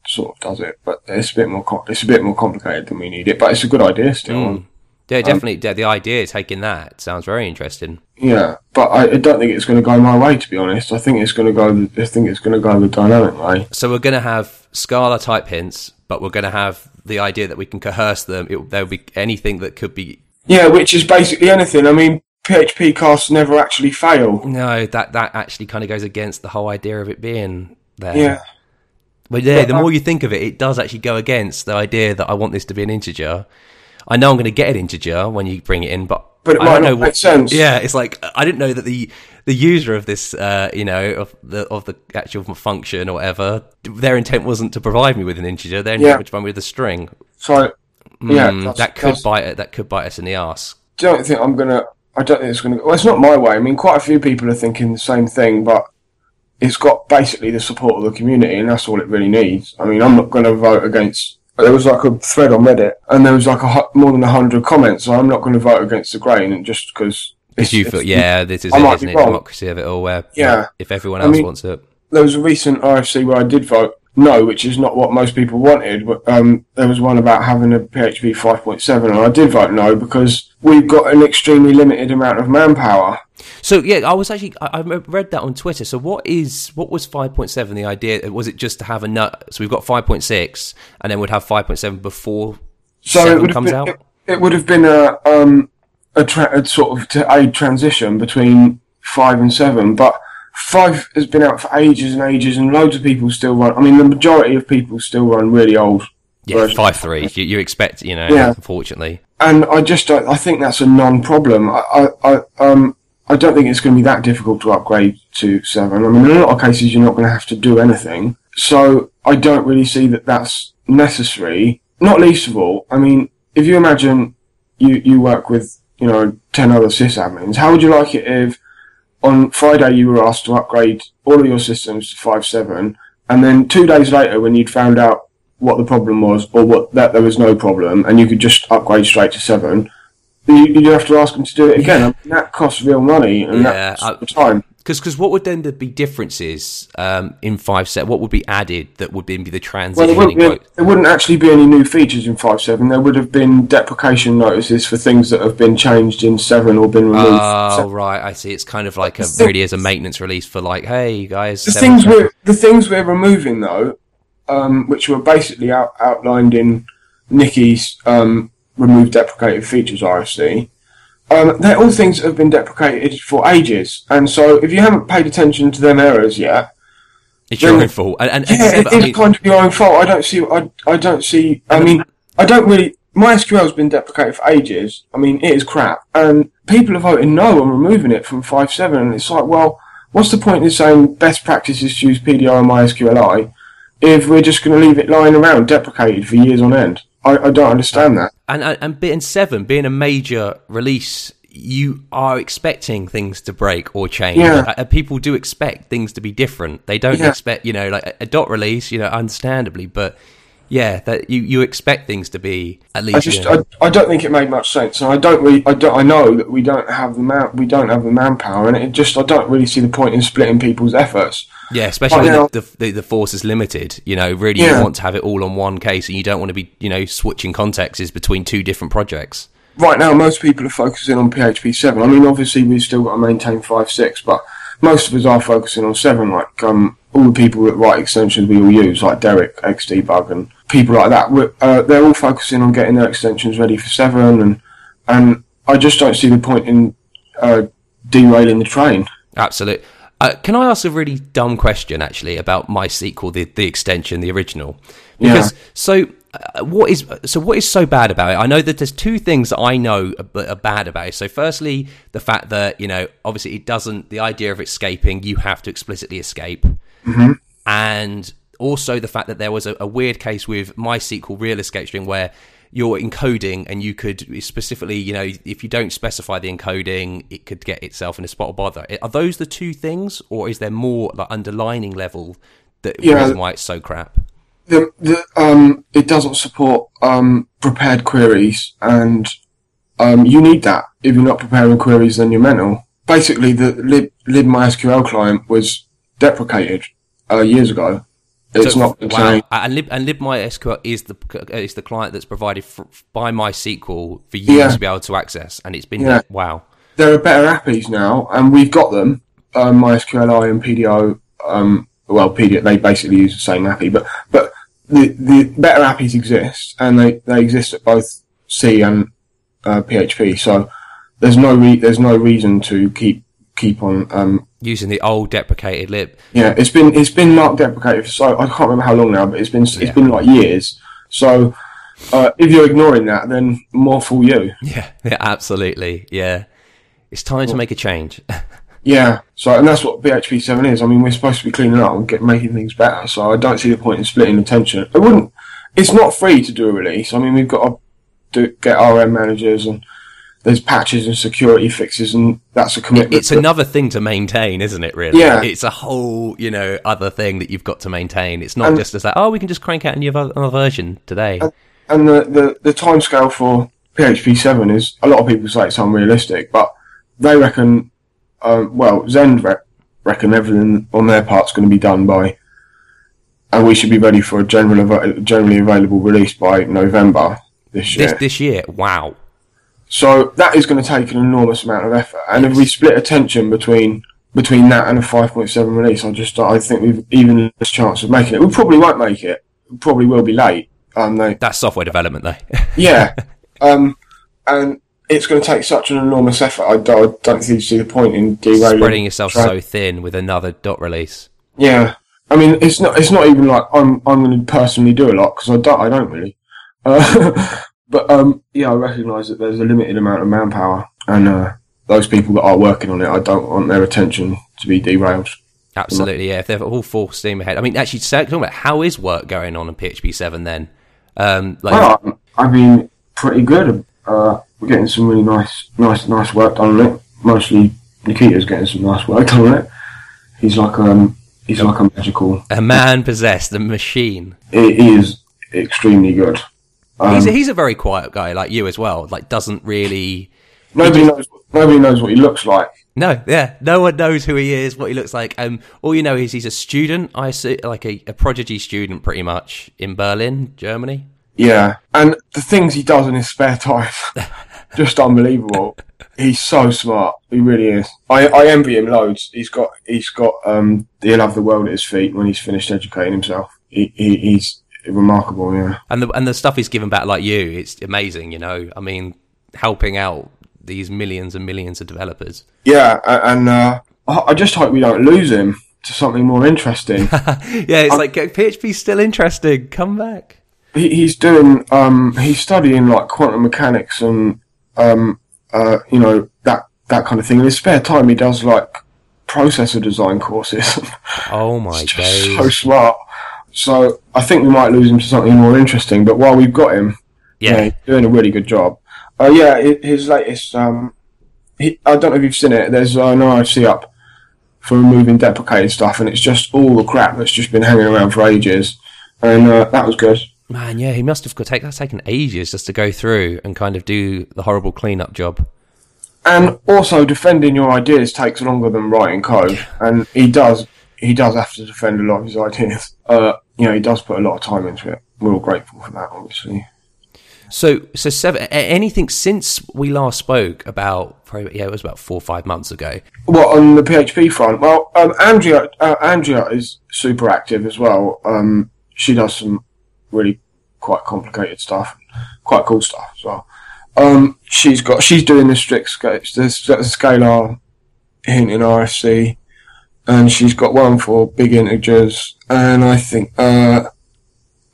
sort of does it, but it's a bit more com- it's a bit more complicated than we need it. But it's a good idea still. Mm. Yeah, definitely. yeah, the idea taking that sounds very interesting. Yeah, but I, I don't think it's going to go my way to be honest. I think it's going to go. I think it's going to go the dynamic way. So we're going to have scalar type hints, but we're going to have the idea that we can coerce them. It, there'll be anything that could be. Yeah, which is basically anything. I mean, PHP casts never actually fail. No, that that actually kind of goes against the whole idea of it being there. Yeah. But yeah, But the I- more you think of it, it does actually go against the idea that I want this to be an integer. I know I'm going to get an integer when you bring it in, but But it I might know make what. sense. Yeah, it's like I didn't know that the the user of this, uh, you know, of the of the actual function or whatever, their intent wasn't to provide me with an integer. Their intent Yeah. was to provide me with a string. So yeah, Mm, that's- that could bite it. That could bite us in the ass. don't think I'm gonna. I don't think it's gonna. Well, it's not my way. I mean, quite a few people are thinking the same thing, but it's got basically the support of the community, and that's all it really needs. I mean, I'm not going to vote against. There was like a thread on Reddit, and there was like a more than a hundred comments. So I'm not going to vote against the grain, and just because Because you feel, yeah, this is I it, isn't it? wrong. Democracy of it all. Where Yeah. if everyone I else mean- wants it, there was a recent RFC where I did vote no, which is not what most people wanted. But um, there was one about having a PHP 5.7, and I did vote no because we've got an extremely limited amount of manpower. So yeah, I was actually I, I read that on Twitter. So what is what was five point seven? The idea was it just to have a nut? So we've got five point six, and then we'd have five point seven before So it would have comes been, out. It, it would have been a um a, tra- a sort of to aid transition between five and seven, but five has been out for ages and ages, and loads of people still run. I mean, the majority of people still run really old yeah, versions. five three. You, you expect, you know, Yeah. unfortunately. and I just don't. I think that's a non-problem. I, I, I um. I don't think it's going to be that difficult to upgrade to seven. I mean, in a lot of cases, you're not going to have to do anything. So I don't really see that that's necessary. Not least of all, I mean, if you imagine you you work with you know ten other sysadmins, how would you like it if on Friday you were asked to upgrade all of your systems to five seven, and then two days later, when you'd found out what the problem was or what that there was no problem, and you could just upgrade straight to seven, you, you'd have to ask them to do it again. I mean, that costs real money and Yeah, that's I- the time. Because because what would then there be differences um, in five set? What would be added that would then be the transition? Well, there wouldn't, be, there wouldn't actually be any new features in five seven. There would have been deprecation notices for things that have been changed in 7 or been removed. Oh So right, I see. It's kind of like a thing- really as a maintenance release for like, hey you guys, the seven- things we're the things we're removing though, um, which were basically out, outlined in Nicky's um, remove deprecated features RFC. Um, they're all things that have been deprecated for ages, and so if you haven't paid attention to them errors yet, it's your own fault. And, and, Yeah, and it I is mean- kind of your own fault. I don't see. I, I don't see. I mean, I don't really. MySQL's been deprecated for ages. I mean, it is crap, and people are voting no on removing it from five seven. And it's like, well, what's the point in saying best practices to use PDO and MySQLi if we're just going to leave it lying around deprecated for years on end? I, I don't understand that. and and, and being seven being a major release you are expecting things to break or change Yeah. Uh, people do expect things to be different they don't Yeah. expect you know like a dot release you know understandably but yeah that you you expect things to be at least I just, you know, I, I don't think it made much sense, and I don't really, I don't, I know that we don't have the man, we don't have the manpower, and it just, I don't really see the point in splitting people's efforts. yeah especially when the, the the force is limited you know really Yeah. you want to have it all on one case and you don't want to be you know switching contexts between two different projects right now most people are focusing on PHP 7. I mean, obviously we've still got to maintain five six, but most of us are focusing on 7, like um, all the people that write extensions we all use, like Derick, XDebug, and people like that, uh, they're all focusing on getting their extensions ready for 7, and, and I just don't see the point in uh, derailing the train. Absolutely. Uh, can I ask a really dumb question, actually, about MySQL, the, the extension, the original? Because so, uh, what is so what is so bad about it? I know that there's two things that I know are bad about it. So, firstly, the fact that you know, obviously, it doesn't. The idea of escaping, you have to explicitly escape, and also the fact that there was a, a weird case with MySQL real escape string where you're encoding and you could specifically, you know, if you don't specify the encoding, it could get itself in a spot of bother. Are those the two things, or is there more like underlining level that Yeah. reason why it's so crap? the, the um it doesn't support um prepared queries and um you need that if you're not preparing queries then you're mental basically the lib, libmysql client was deprecated uh, years ago it's So- not wow. saying And lib and libmysql is the is the client that's provided f by MySQL for you Yeah. to be able to access, and it's been Yeah. wow. there are better APIs now and we've got them um, mysqli and pdo um well pdo they basically use the same API but but the the better APIs exist and they they exist at both c and uh, php so there's no re- there's no reason to keep keep on um Using the old deprecated lib. yeah it's been it's been marked deprecated for so i can't remember how long now but it's been it's Yeah. been like years so uh, if you're ignoring that then more for you Yeah, yeah, absolutely. Yeah, it's time to make a change. Yeah, so and that's what PHP seven is. I mean, we're supposed to be cleaning up and get making things better. So I don't see the point in splitting attention. It wouldn't. It's not free to do a release. I mean, we've got to do, get RM managers and there's patches and security fixes, and that's a commitment. it's But- another thing to maintain, isn't it? Really, Yeah. It's a whole, you know, other thing that you've got to maintain. It's not And- just as like, oh, we can just crank out a new another version today. and the the the timescale for PHP seven is a lot of people say it's unrealistic, but they reckon, um, well, Zend re- reckon everything on their part's going to be done by, and we should be ready for a general av- generally available release by November this year. This this year, wow. So that is going to take an enormous amount of effort. And if we split attention between between that and a 5.7 release, I just I think we've even less chance of making it. We probably won't make it. We probably will be late. Um, they, That's software development, though. yeah. um, and it's going to take such an enormous effort. I don't, I don't think you see the point in derailing. Spreading yourself tra- so thin with another dot release. Yeah. I mean, it's not. It's not even like I'm. I'm going to personally do a lot because I don't. I don't really. Uh, but um, yeah, I recognise that there's a limited amount of manpower, and uh, those people that are working on it, I don't want their attention to be derailed. Absolutely, yeah. If they're all full steam ahead. I mean, actually, talking about how is work going on in PHP seven then? Um, like, Well, I've been pretty good. Uh, we're getting some really nice, nice, nice work done on it. Mostly Nikita's getting some nice work done on it. He's like um, he's like a magical. a man possessed, a machine. He is extremely good. Um, He's a, he's a very quiet guy, like you as well. Like, doesn't really. nobody knows. Nobody knows what he looks like. No, yeah, no one knows who he is, what he looks like. Um, all you know is he's a student. I see, like a, a prodigy student, pretty much in Berlin, Germany. Yeah, and the things he does in his spare time, just unbelievable. He's so smart. He really is. I, I envy him loads. He's got he's got um he'll have the world at his feet when he's finished educating himself. He, he he's remarkable. Yeah. And the and the stuff he's given back, like you, it's amazing. You know, I mean, helping out these millions and millions of developers. Yeah, and uh, I I just hope we don't lose him to something more interesting. yeah, it's like PHP's still interesting. Come back. he, he's doing um he's studying like quantum mechanics and um uh you know that that kind of thing. In his spare time, he does like processor design courses. Oh my god! so smart. So I think we might lose him to something more interesting. But while we've got him, Yeah. he's doing a really good job. Uh, yeah, hi- his latest. Um, he, I don't know if you've seen it. There's an RFC up for removing deprecated stuff, and it's just all the crap that's just been hanging around for ages. And uh, that was good. Man, yeah, he must have got take that's taken ages just to go through and kind of do the horrible cleanup job. And also, defending your ideas takes longer than writing code, and he does. He does have to defend a lot of his ideas. Uh, you know, he does put a lot of time into it. We're all grateful for that, obviously. So, so seven. Anything since we last spoke about? Probably, yeah, it was about four or five months ago. What on the PHP front? Well, um, Andrea, uh, Andrea is super active as well. Um, she does some really quite complicated stuff, quite cool stuff as well. Um, she's got she's doing the strict sca- the, the scalar hint in RFC, and she's got one for big integers, and I think uh,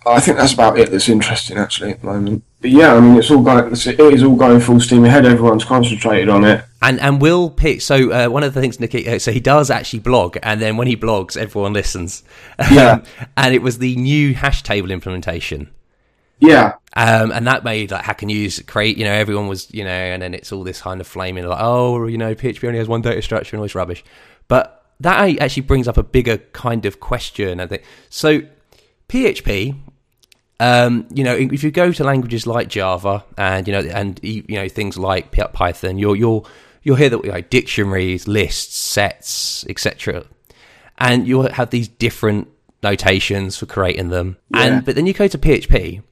I think that's about it. That's interesting actually at the moment. But yeah, I mean, it's all going. It is all going full steam ahead. Everyone's concentrated on it. And and will pick. So uh, one of the things Nicky, uh, so he does actually blog, and then when he blogs, everyone listens. Yeah. And it was the new hash table implementation. Yeah, Um, and that made like Hacker News create, you know, everyone was, you know, and then it's all this kind of flaming like, oh, you know, PHP only has one data structure and all this rubbish. But that actually brings up a bigger kind of question, I think. So PHP, um, you know, if you go to languages like Java and you know, and you know things like Python, you'll you'll you'll hear that we like dictionaries, lists, sets, etc. And you'll have these different notations for creating them. Yeah. And but then you go to PHP,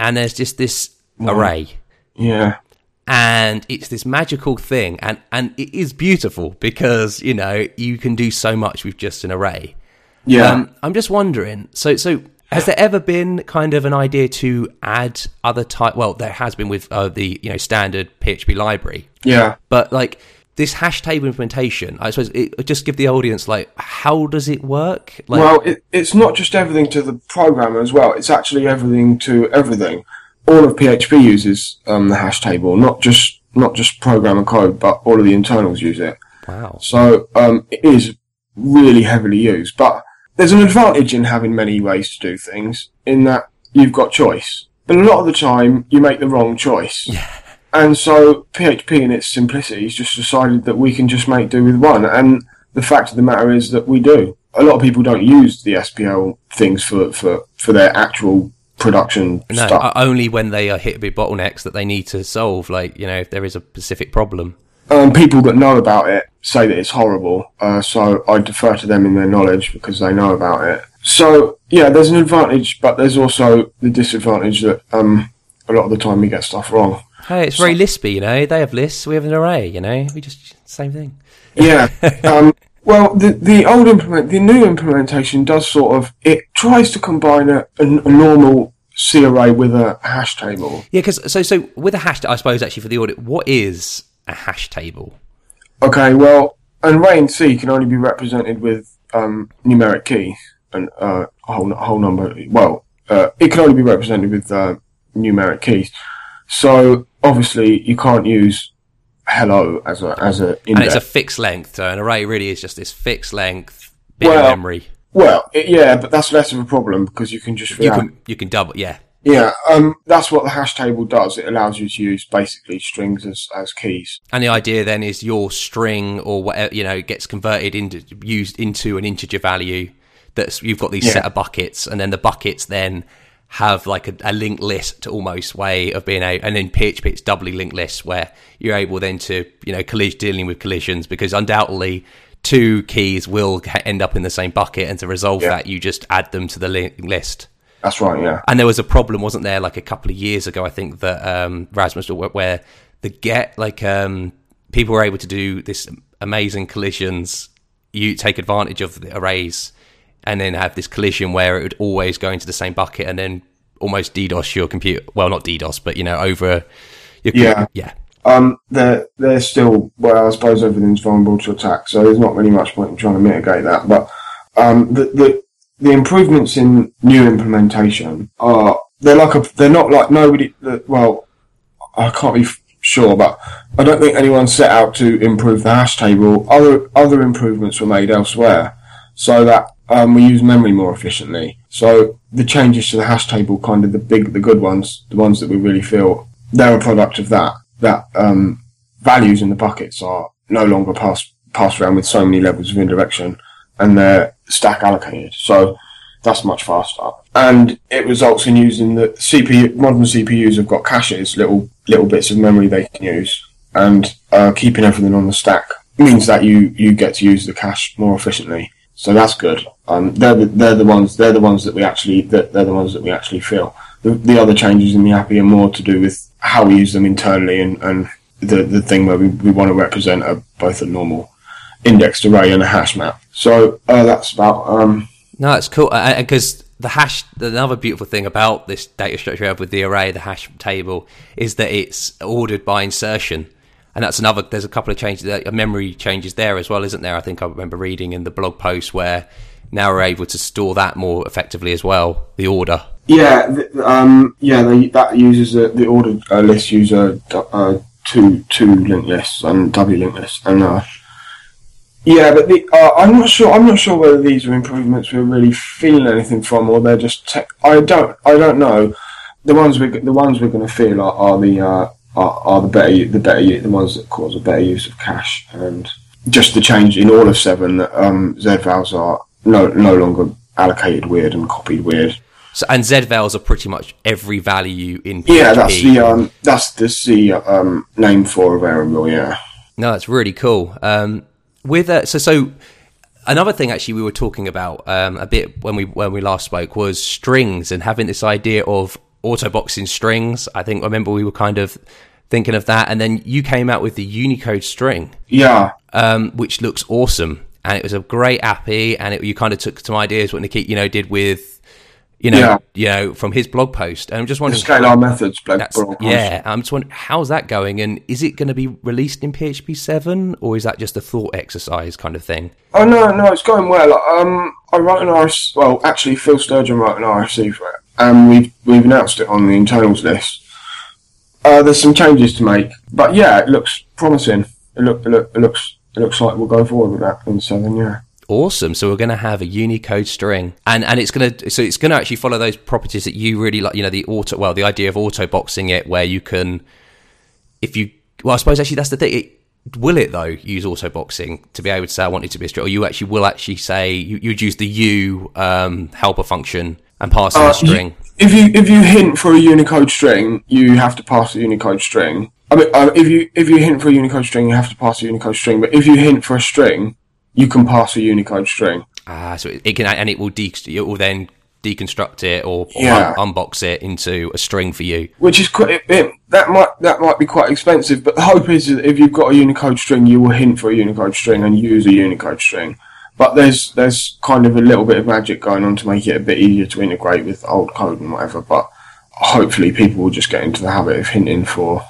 and there's just this array yeah. And it's this magical thing and and it is beautiful because you know you can do so much with just an array Yeah. um, i'm just wondering so so has there ever been kind of an idea to add other type well there has been with uh, the you know standard php library yeah. but like this hash table implementation i suppose it just give the audience like how does it work like well, it, it's not just everything to the programmer as well. It's actually everything to everything. All of PHP uses um, the hash table, not just not just programmer code, but all of the internals use it. wow So um, it is really heavily used. But there's an advantage in having many ways to do things in that you've got choice. But a lot of the time, you make the wrong choice. And so PHP in its simplicity has just decided that we can just make do with one. And the fact of the matter is that we do. A lot of people don't use the SPL things for, for, for their actual production no stuff. only when they are hit with bottlenecks that they need to solve like you know if there is a specific problem um, people that know about it say that it's horrible. Uh, so I defer to them in their knowledge because they know about it. So yeah, there's an advantage, but there's also the disadvantage that um, a lot of the time we get stuff wrong. Hey, it's very lispy, you know. They have lists, we have an array, you know. We just same thing. Yeah. um, well, the the old implement, the new implementation does sort of it tries to combine a, a, a normal C array with a hash table. Yeah, because so so with a hash, I suppose actually for the audit, what is a hash table? Okay, well, an array in C can only be represented with um, numeric keys and uh, a whole a whole number. Well, uh, it can only be represented with uh, numeric keys. So obviously, you can't use hello as a as a index. And it's a fixed length, so an array really is just this fixed length bit Well, of memory. well, it, yeah, but that's less of a problem because you can just You can you can double, yeah. yeah. Um, that's what the hash table does. It allows you to use basically strings as as keys. And the idea then is your string or whatever you know gets converted into used into an integer value. That's you've got these Yeah. set of buckets, and then the buckets then have like a, a linked list almost way of being able. And in PHP, it's doubly linked lists where you're able then to you know collision dealing with collisions because undoubtedly two keys will end up in the same bucket, and to resolve Yeah. that, you just add them to the linked list. That's right. Yeah. And there was a problem, wasn't there, like a couple of years ago, I think that um, Rasmus where, where the get like um, people were able to do this amazing collisions. You take advantage of the arrays, and then have this collision where it would always go into the same bucket, and then almost DDoS your computer. Well, not DDoS, but you know, over your Yeah. yeah. Um, they're they're still well. I suppose everything's vulnerable to attack, so there's not really much point in trying to mitigate that. But um, the the the improvements in new implementation are they're like a they're not like nobody. Well, I can't be sure, but I don't think anyone set out to improve the hash table. Other other improvements were made elsewhere, so that um, we use memory more efficiently. So the changes to the hash table, kind of the big, the good ones, the ones that we really feel they're a product of that. That um, values in the buckets are no longer passed passed around with so many levels of indirection, and they're stack allocated. So that's much faster, and it results in using the CPU. Modern CPUs have got caches, little little bits of memory they can use, and uh, keeping everything on the stack means that you you get to use the cache more efficiently. So that's good. Um, they're the, they're the ones they're the ones that we actually that they're the ones that we actually feel. The, the other changes in the API are more to do with how we use them internally and, and the the thing where we, we want to represent a, both a normal indexed array and a hash map. So uh, that's about um, No, it's cool because the hash. Another beautiful thing about this data structure we have with the array, the hash table, is that it's ordered by insertion, and that's another. There's a couple of changes, uh, memory changes there as well, isn't there? I think I remember reading in the blog post where now we're able to store that more effectively as well. The order. Yeah, th- um, yeah, that uses a, the ordered uh, list use a, uh, two two linked lists and W linked lists, and uh, yeah, but the, uh, I'm not sure. I'm not sure whether these are improvements we're really feeling anything from, or they're just. Tech I don't. I don't know. The ones we the ones we're going to feel are, are the uh, are, are the better the better the ones that cause a better use of cache and just the change in all of seven that um, zvals are no no longer allocated weird and copied weird. So, and zvals are pretty much every value in PHP. Yeah, that's the um, that's the C um, name for a variable. Yeah, No, that's really cool. Um, with uh, so so another thing actually we were talking about um, a bit when we when we last spoke was strings and having this idea of auto boxing strings. I think I remember we were kind of thinking of that, and then you came out with the Unicode string, yeah, um, which looks awesome, and it was a great API, and it, you kind of took some ideas what Nikita you know did with. You know, Yeah. you know, from his blog post, and I'm just the wondering, scalar methods. Blog, post. yeah, I'm just wondering how's that going, and is it going to be released in PHP seven, or is that just a thought exercise kind of thing? Oh no, no, it's going well. Um, I wrote an RFC. Well, actually, Phil Sturgeon wrote an RFC for it, and we've we've announced it on the internals list. Uh, there's some changes to make, but yeah, it looks promising. It look, it, look, it looks it looks like we'll go forward with that in seven. Yeah. Awesome. So we're going to have a Unicode string, and and it's going to so it's going to actually follow those properties that you really like. You know, the auto well, the idea of auto boxing it, where you can, if you well, I suppose actually that's the thing. It, will it though use auto boxing to be able to say I want it to be a string, or you actually will actually say you, you'd use the U um, helper function and pass Uh, a string? If you if you hint for a Unicode string, you have to pass a Unicode string. I mean, uh, if you if you hint for a Unicode string, you have to pass a Unicode string. But if you hint for a string, you can pass a Unicode string. Ah, so it, it can and it will de- it will then deconstruct it or, or Yeah. un- unbox it into a string for you. which is quite it, it- that might that might be quite expensive. But the hope is that if you've got a Unicode string, you will hint for a Unicode string and use a Unicode string. But there's there's kind of a little bit of magic going on to make it a bit easier to integrate with old code and whatever. But hopefully, people will just get into the habit of hinting for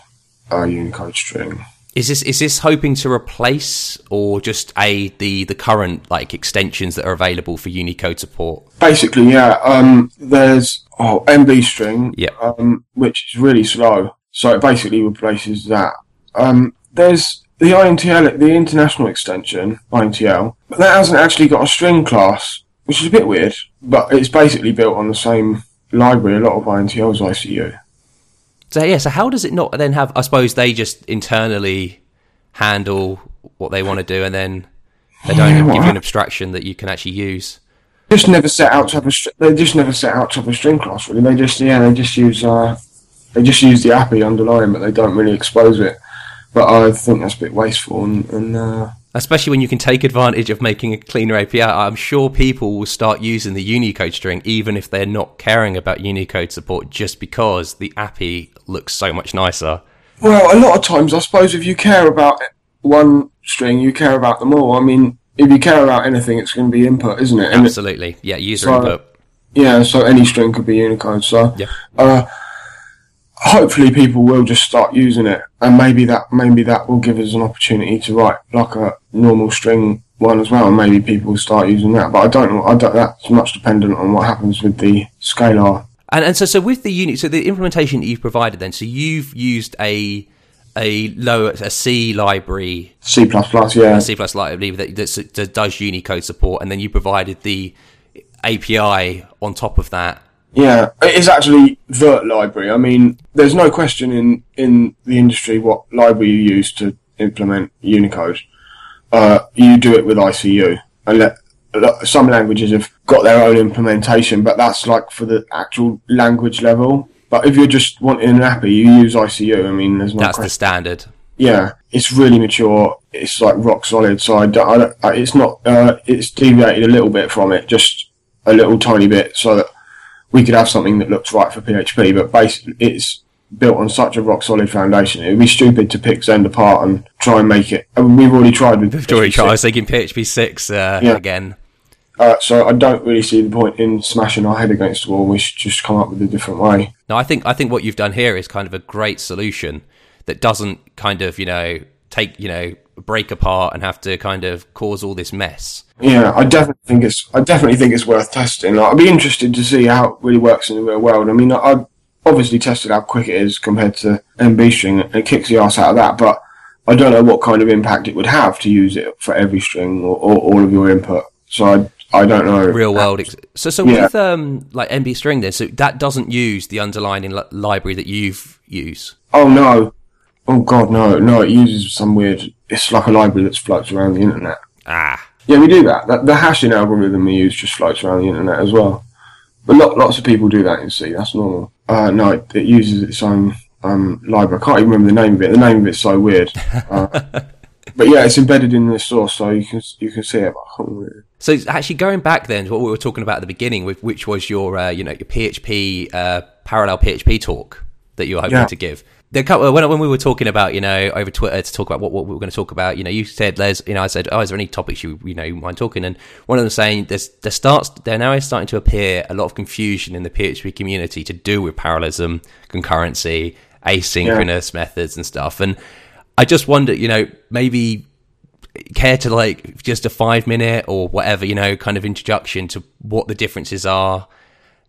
a Unicode string. Is this is this hoping to replace or just a the the current like extensions that are available for Unicode support? Basically, yeah. Um, there's oh mbstring, Yep. um, which is really slow. So it basically replaces that. Um, there's the INTL, the international extension INTL, but that hasn't actually got a string class, which is a bit weird. But it's basically built on the same library. A lot of INTL's ICU. So yeah, so how does it not then have? I suppose they just internally handle what they want to do, and then they don't Yeah, give you an abstraction that you can actually use. Just never set out to have a. They just never set out to have a string class. Really, they just yeah, they just use uh, they just use the API underlying, but they don't really expose it. But I think that's a bit wasteful and. and uh, Especially when you can take advantage of making a cleaner API, I'm sure people will start using the Unicode string even if they're not caring about Unicode support, just because the API looks so much nicer. Well, a lot of times, I suppose, if you care about one string, you care about them all. I mean, if you care about anything, it's going to be input, isn't it? And Absolutely, yeah. User So- input. yeah, so any string could be Unicode. So, Yeah. uh, hopefully, people will just start using it, and maybe that maybe that will give us an opportunity to write like a normal string one as well, and maybe people will start using that. But I don't know. I don't. That's much dependent on what happens with the scalar. And and so so with the unit, so the implementation that you've provided, then, so you've used a a low a C library, C plus plus, yeah. C plus library that, that, that does Unicode support, and then you provided the API on top of that. Yeah, it is actually the library. I mean, there's no question in, in the industry what library you use to implement Unicode. Uh, you do it with ICU. And let, some languages have got their own implementation, but that's like for the actual language level. But if you're just wanting an API, you use ICU. I mean, there's no That's the standard. Yeah, it's really mature. It's like rock solid. So I don't, I don't it's not, uh, it's deviated a little bit from it, just a little tiny bit so that we could have something that looks right for PHP, but basically it's built on such a rock solid foundation. It would be stupid to pick Zend apart and try and make it. I mean, we've already tried with Victoria PHP I was thinking PHP six uh, Yeah. again. uh, so I don't really see the point in smashing our head against the wall. We should just come up with a different way. No, I think I think what you've done here is kind of a great solution that doesn't kind of you know take you know break apart and have to kind of cause all this mess. Yeah, I definitely think it's. I definitely think it's worth testing. Like, I'd be interested to see how it really works in the real world. I mean, I- I've obviously tested how quick it is compared to mbstring, and it kicks the ass out of that. But I don't know what kind of impact it would have to use it for every string or, or all of your input. So I, I don't know. Real world. Ex- so so Yeah. with um like mbstring then, so that doesn't use the underlying li- library that you've used. Oh no. Oh god, no, no. It uses some weird. It's like a library that floats around the internet. Ah, Yeah, we do that. that the hashing algorithm we use just floats around the internet as well. But lot, lots of people do that in C. That's normal. Uh, no, it, it uses its own um, library. I can't even remember the name of it. The name of it's so weird. Uh, but yeah, it's embedded in the source, so you can you can see it. But I can't remember. So actually going back then to what we were talking about at the beginning, which was your uh, you know your PHP uh, parallel PHP talk that you were hoping Yeah. to give. There, co- uh, when when we were talking about you know over Twitter to talk about what, what we were going to talk about, you know, you said Les, you know, I said, oh, is there any topics you you know you mind talking? And one of them saying there's there starts there now is starting to appear a lot of confusion in the PHP community to do with parallelism, concurrency, asynchronous methods and stuff. And I just wonder, you know, maybe care to like just a five minute or whatever you know kind of introduction to what the differences are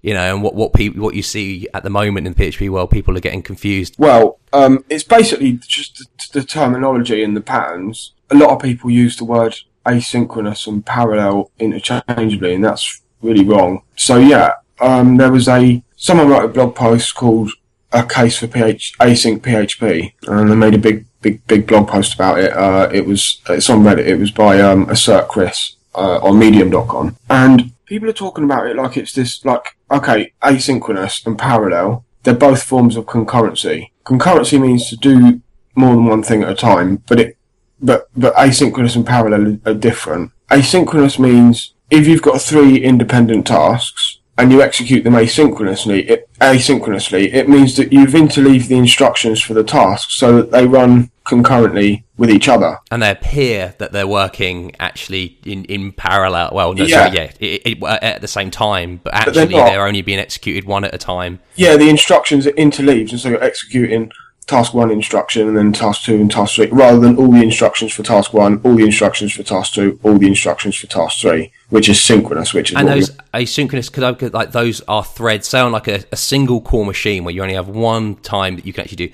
you know and what what people what you see at the moment in the php world people are getting confused Well, um, it's basically just the, the terminology and the patterns. A lot of people use the word asynchronous and parallel interchangeably, and that's really wrong. So yeah, um, there was a someone wrote a blog post called "A Case for PH Async PHP," and they made a big, big, big blog post about it. Uh, it was it's on Reddit. It was by um, assertchris uh, on Medium.com, and people are talking about it like it's this like okay, asynchronous and parallel they're both forms of concurrency. Concurrency means to do more than one thing at a time, but it, but, but asynchronous and parallel are different. Asynchronous means if you've got three independent tasks and you execute them asynchronously, it, asynchronously, it means that you've interleaved the instructions for the tasks so that they run concurrently with each other. And they appear that they're working actually in, in parallel. Well, no, Yeah. sorry, yeah, it, it, at the same time, but they're actually they're only being executed one at a time. Yeah, the instructions are interleaved, and so you're executing task one instruction and then task two and task three, rather than all the instructions for task one, all the instructions for task two, all the instructions for task three, which is synchronous, which is And those asynchronous, could, like those are threads. Say on like a, a single core machine where you only have one time that you can actually do.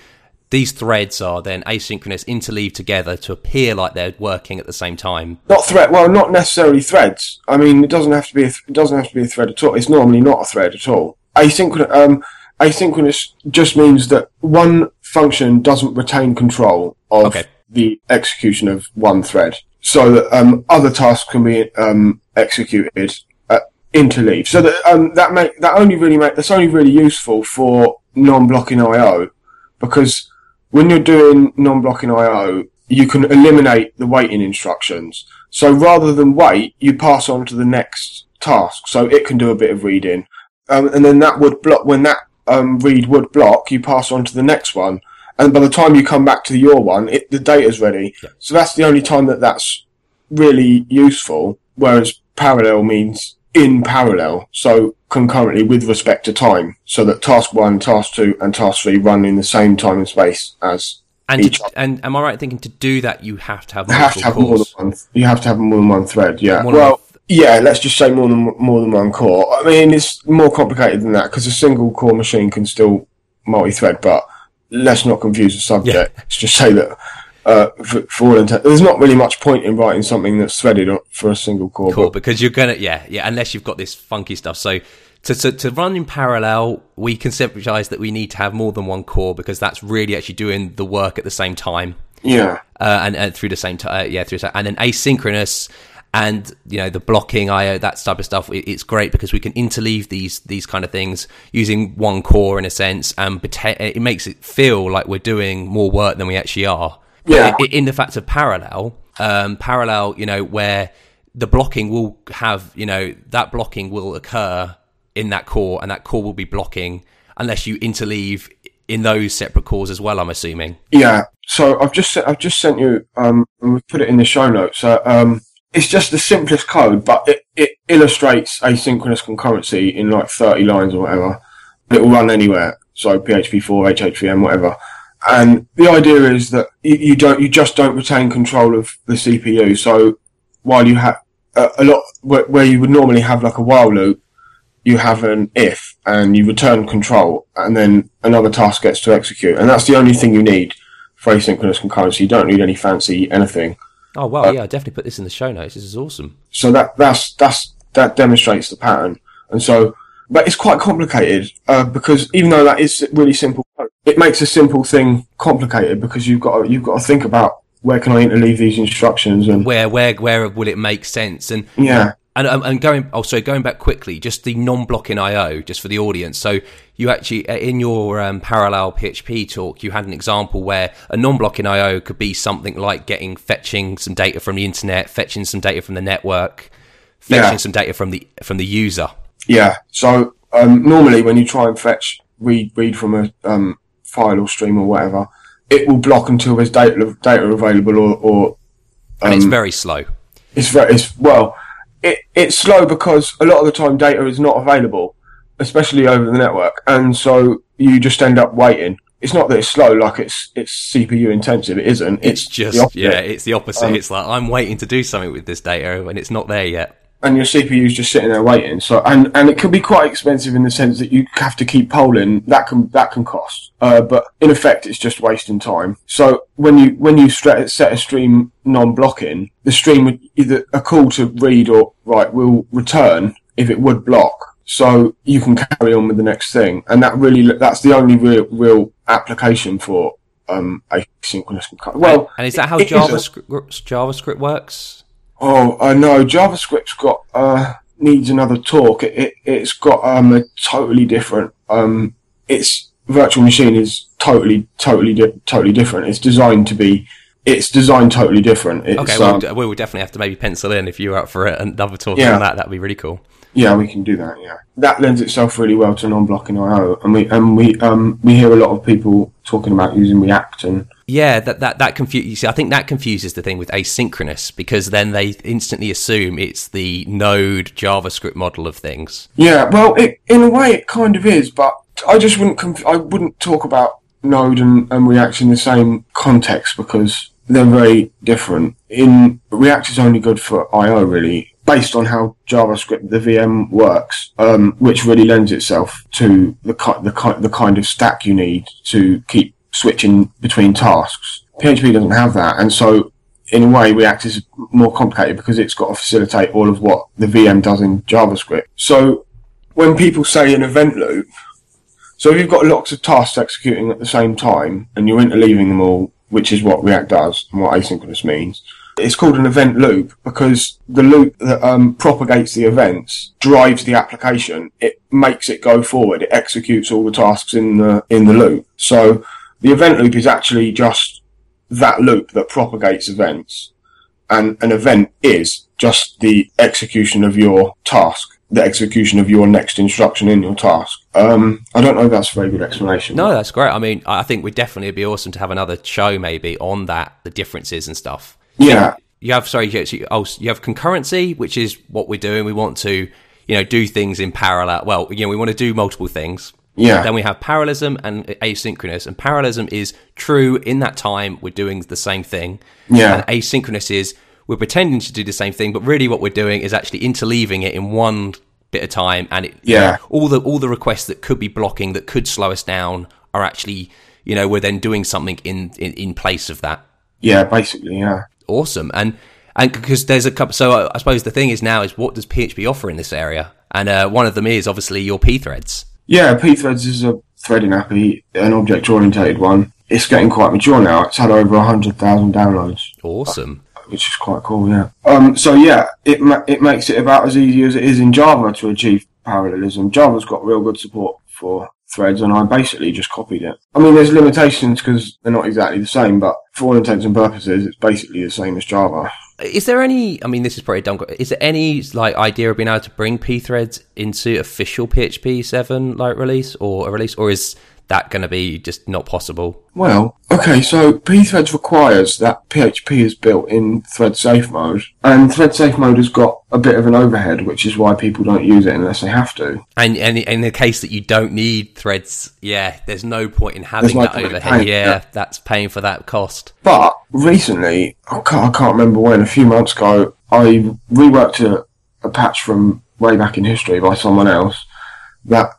These threads are then asynchronous, interleaved together to appear like they're working at the same time. not thread. Well, not necessarily threads. I mean, it doesn't have to be. A th- it doesn't have to be a thread at all. It's normally not a thread at all. Asynchronous. Um, asynchronous just means that one function doesn't retain control of Okay. the execution of one thread, so that um, other tasks can be um, executed uh, interleaved. So that um, that make that only really make that's only really useful for non-blocking I/O because when you're doing non-blocking I/O, you can eliminate the waiting instructions. So rather than wait, you pass on to the next task, so it can do a bit of reading, um, and then that would block when that um, read would block. You pass on to the next one, and by the time you come back to your one, it, the data's ready. So that's the only time that that's really useful. Whereas parallel means in parallel, so concurrently with respect to time, so that task one, task two, and task three run in the same time and space as And each. to, and am I right thinking to do that you have to have You have to have more than one. You have to have more than one thread. Yeah. Well, yeah. Let's just say more than more than one core. I mean, it's more complicated than that because a single core machine can still multi-thread. But let's not confuse the subject. Let's just say that. Uh, for, for all intent, there's not really much point in writing something that's threaded for a single core. Cool, but- because you're gonna yeah yeah unless you've got this funky stuff. So to to, to run in parallel, we conceptualize that we need to have more than one core because that's really actually doing the work at the same time. yeah. uh, and, and through the same time, uh, yeah, through and then asynchronous and you know the blocking IO that type of stuff. It's great because we can interleave these these kind of things using one core in a sense, and it makes it feel like we're doing more work than we actually are. Yeah. in the fact of parallel, um, parallel, you know, where the blocking will have, you know, that blocking will occur in that core, and that core will be blocking unless you interleave in those separate cores as well. I'm assuming. Yeah. So I've just sent, I've just sent you um and we've put it in the show notes. Uh, um, it's just the simplest code, but it, it illustrates asynchronous concurrency in like 30 lines or whatever. It will run anywhere. So PHP4, HHVM, whatever. And the idea is that you, you don't, you just don't retain control of the CPU. So while you have a, a lot where, where you would normally have like a while loop, you have an if and you return control and then another task gets to execute. And that's the only thing you need for asynchronous concurrency. You don't need any fancy anything. Oh wow, yeah, I definitely put this in the show notes. This is awesome. So that, that's, that's, that demonstrates the pattern. And so, but it's quite complicated, uh, because even though that is really simple, it makes a simple thing complicated because you've got to, you've got to think about where can I interleave these instructions and Where where where will it make sense? And yeah. And um, and going also going back quickly, just the non-blocking I/O, just for the audience. So you actually uh, in your um, parallel PHP talk, you had an example where a non-blocking I/O could be something like getting fetching some data from the internet, fetching some data from the network, fetching Yeah. some data from the from the user. Yeah. So um, normally, when you try and fetch read read from a um, file or stream or whatever, it will block until there's data data available, or, or And it's very slow. it's very it's well, it it's slow because a lot of the time data is not available, especially over the network, and so you just end up waiting. It's not that it's slow, like it's it's CPU intensive. It isn't. It's the just yeah, it's the opposite. Um, it's like I'm waiting to do something with this data, and it's not there yet. And your CPU's just sitting there waiting. So, and, and it can be quite expensive in the sense that you have to keep polling. That can, that can cost. Uh, but in effect, it's just wasting time. So when you, when you set a stream non-blocking, the stream would either a call to read or write will return if it would block. So you can carry on with the next thing. And that really, that's the only real, real application for, um, asynchronous. Well, and is that how it- it isn't. JavaScript JavaScript works? Oh, I know. JavaScript's got uh, needs another talk. It, it it's got um a totally different um. It's virtual machine is totally, totally, di- totally different. It's designed to be. It's designed totally different. It's, Okay, well, um, we will definitely have to maybe pencil in if you're up for it. And another talk Yeah. on that. That'd be really cool. Yeah, we can do that. Yeah, that lends itself really well to non-blocking I/O, and we and we um we hear a lot of people talking about using React and Yeah, that that that confuses. I think that confuses the thing with asynchronous because then they instantly assume it's the Node JavaScript model of things. yeah. Well, it, in a way, it kind of is, but I just wouldn't conf- I wouldn't talk about Node and, and React in the same context because they're very different. In React is only good for I/O really, based on how JavaScript the VM works, um, which really lends itself to the ki- the ki- the kind of stack you need to keep switching between tasks. PHP doesn't have that, and so in a way, React is more complicated because it's got to facilitate all of what the VM does in JavaScript. So when people say an event loop, so if you've got lots of tasks executing at the same time and you're interleaving them all, which is what React does and what asynchronous means, it's called an event loop because the loop that um, propagates the events drives the application. It makes it go forward. It executes all the tasks in the in the loop. So the event loop is actually just that loop that propagates events, and an event is just the execution of your task, the execution of your next instruction in your task. Um, I don't know if that's a very good explanation. No, that's great. I mean, I think would definitely be awesome to have another show maybe on that, the differences and stuff. Yeah. You have sorry, you oh, you have concurrency, which is what we're doing. We want to, you know, do things in parallel. Well, you know, we want to do multiple things. Yeah. Then we have parallelism and asynchronous. And parallelism is true in that time we're doing the same thing. Yeah. And asynchronous is we're pretending to do the same thing, but really what we're doing is actually interleaving it in one bit of time. And it, Yeah. all the all the requests that could be blocking, that could slow us down, are actually, you know, we're then doing something in in, in place of that Yeah, basically, yeah. awesome and and because there's a couple so I, I suppose the thing is now is what does php offer in this area and uh, one of them is obviously your pthreads Yeah, pthreads is a threading API, an object orientated one. It's getting quite mature now. It's had over 100,000 downloads, awesome which is quite cool, yeah. Um, so yeah, it ma- it makes it about as easy as it is in Java to achieve parallelism. Java's got real good support for threads, and I basically just copied it. I mean, there's limitations because they're not exactly the same, but for all intents and purposes, it's basically the same as Java. Is there any i mean this is probably dumb is there any like idea of being able to bring pthreads into official php 7 like release or a release? Or is that going to be just not possible Well, okay, so pthreads requires that PHP is built in thread safe mode, and thread safe mode has got a bit of an overhead, which is why people don't use it unless they have to. and, and in the case that you don't need threads yeah there's no point in having no that overhead yeah, yeah. that's paying for that cost But recently, I can't, I can't remember when, a few months ago, I reworked a, a patch from way back in history by someone else that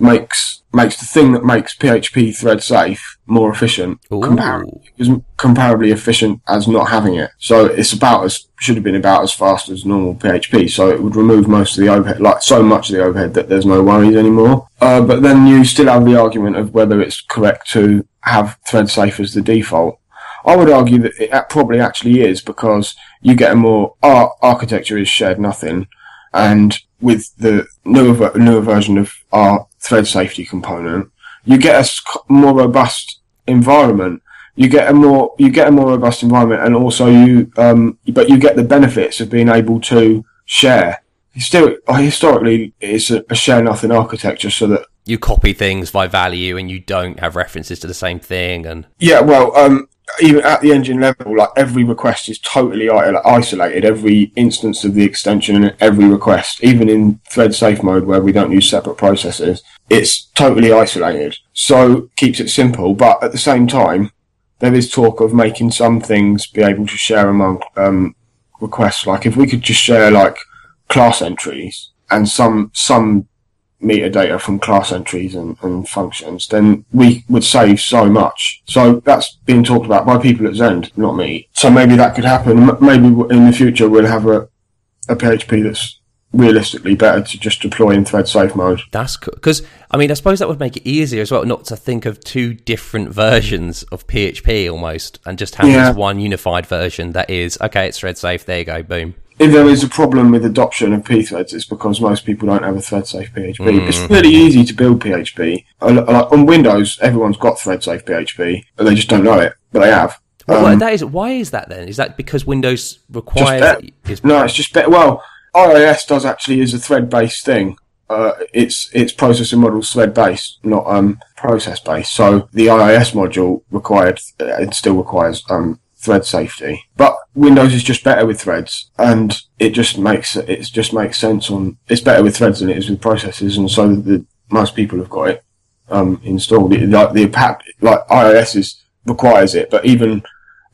makes makes the thing that makes PHP thread safe more efficient, compar- is comparably efficient as not having it. So it's about as should have been about as fast as normal PHP. So it would remove most of the overhead, like so much of the overhead that there's no worries anymore. Uh, but then you still have the argument of whether it's correct to have thread safe as the default. I would argue that it probably actually is because you get a more our architecture is shared nothing, and with the newer newer version of our thread safety component, you get a more robust environment. You get a more you get a more robust environment, and also you um but you get the benefits of being able to share. Still, historically, it's a, a share nothing architecture, so that you copy things by value and you don't have references to the same thing and Yeah, well, um, even at the engine level, like every request is totally isolated. Every instance of the extension and every request, even in thread safe mode where we don't use separate processes, it's totally isolated. So keeps it simple, but at the same time, there is talk of making some things be able to share among um, requests. Like if we could just share like class entries and some some metadata from class entries and, and functions, then we would save so much. So that's being talked about by people at Zend, not me. So maybe that could happen. Maybe in the future we'll have a, a PHP that's realistically better to just deploy in thread safe mode. that's cool because i mean i suppose that would make it easier as well not to think of two different versions of php almost and just have Yeah. this one unified version that is okay it's thread safe there you go boom if there is a problem with adoption of pthreads, it's because most people don't have a thread safe PHP. Mm. It's really easy to build PHP. Like on Windows, everyone's got thread safe PHP, but they just don't know it, but they have. Well, Um, that is why is that then? Is that because Windows requires is No, it's just better. Well, IIS does actually is a thread based thing. Uh, it's it's processing models thread based, not um process based. So the IIS module required uh, it still requires um thread safety, but Windows is just better with threads, and it just makes it just makes sense on it's better with threads than it is with processes, and so the most people have got it um installed. It, like the like IIS is requires it, but even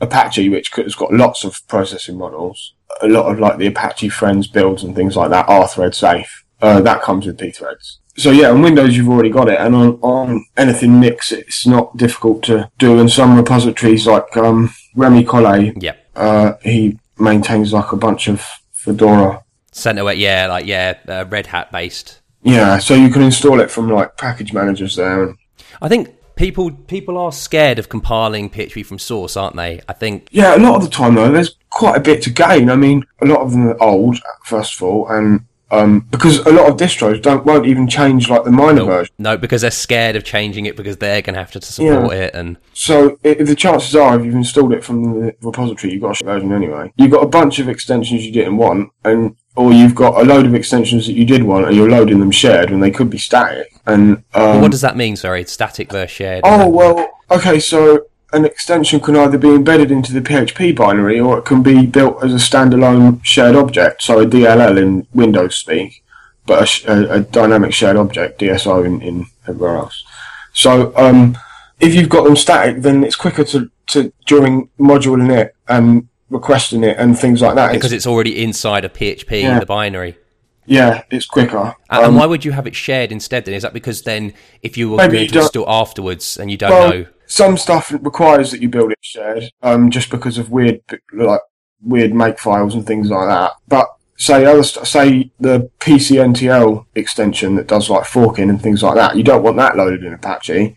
Apache, which has got lots of processing models, a lot of like the Apache Friends builds and things like that are thread safe. Uh, that comes with pthreads. So yeah, on Windows you've already got it, and on, on anything Nix it's not difficult to do. And some repositories like um, Remi Collet. Uh, he maintains like a bunch of Fedora. CentOS, yeah, like yeah, uh, Red Hat based. Yeah, so you can install it from like package managers there. And, I think people people are scared of compiling PHP from source, aren't they? I think yeah, a lot of the time though, there's quite a bit to gain. I mean, a lot of them are old, first of all, and um, because a lot of distros don't won't even change like the minor no, version. no, because they're scared of changing it because they're going to have to support it, and So the chances are, if you've installed it from the repository, you've got a shit version anyway. You've got a bunch of extensions you didn't want, and or you've got a load of extensions that you did want, and you're loading them shared when they could be static. And um, what does that mean? Sorry, static versus shared. oh well, okay. So an extension can either be embedded into the PHP binary, or it can be built as a standalone shared object. So a DLL in Windows speak, but a, a, a dynamic shared object DSO in, in everywhere else. So um, if you've got them static, then it's quicker to, to during moduling it and requesting it and things like that. because It's, it's already inside of PHP, Yeah. the binary. yeah, it's quicker. And Um, why would you have it shared instead? Then is that because then if you were going to install afterwards and you don't well, know, some stuff requires that you build it shared, um, just because of weird, like weird make files and things like that. But say other st- say the PCNTL extension that does like forking and things like that, you don't want that loaded in Apache,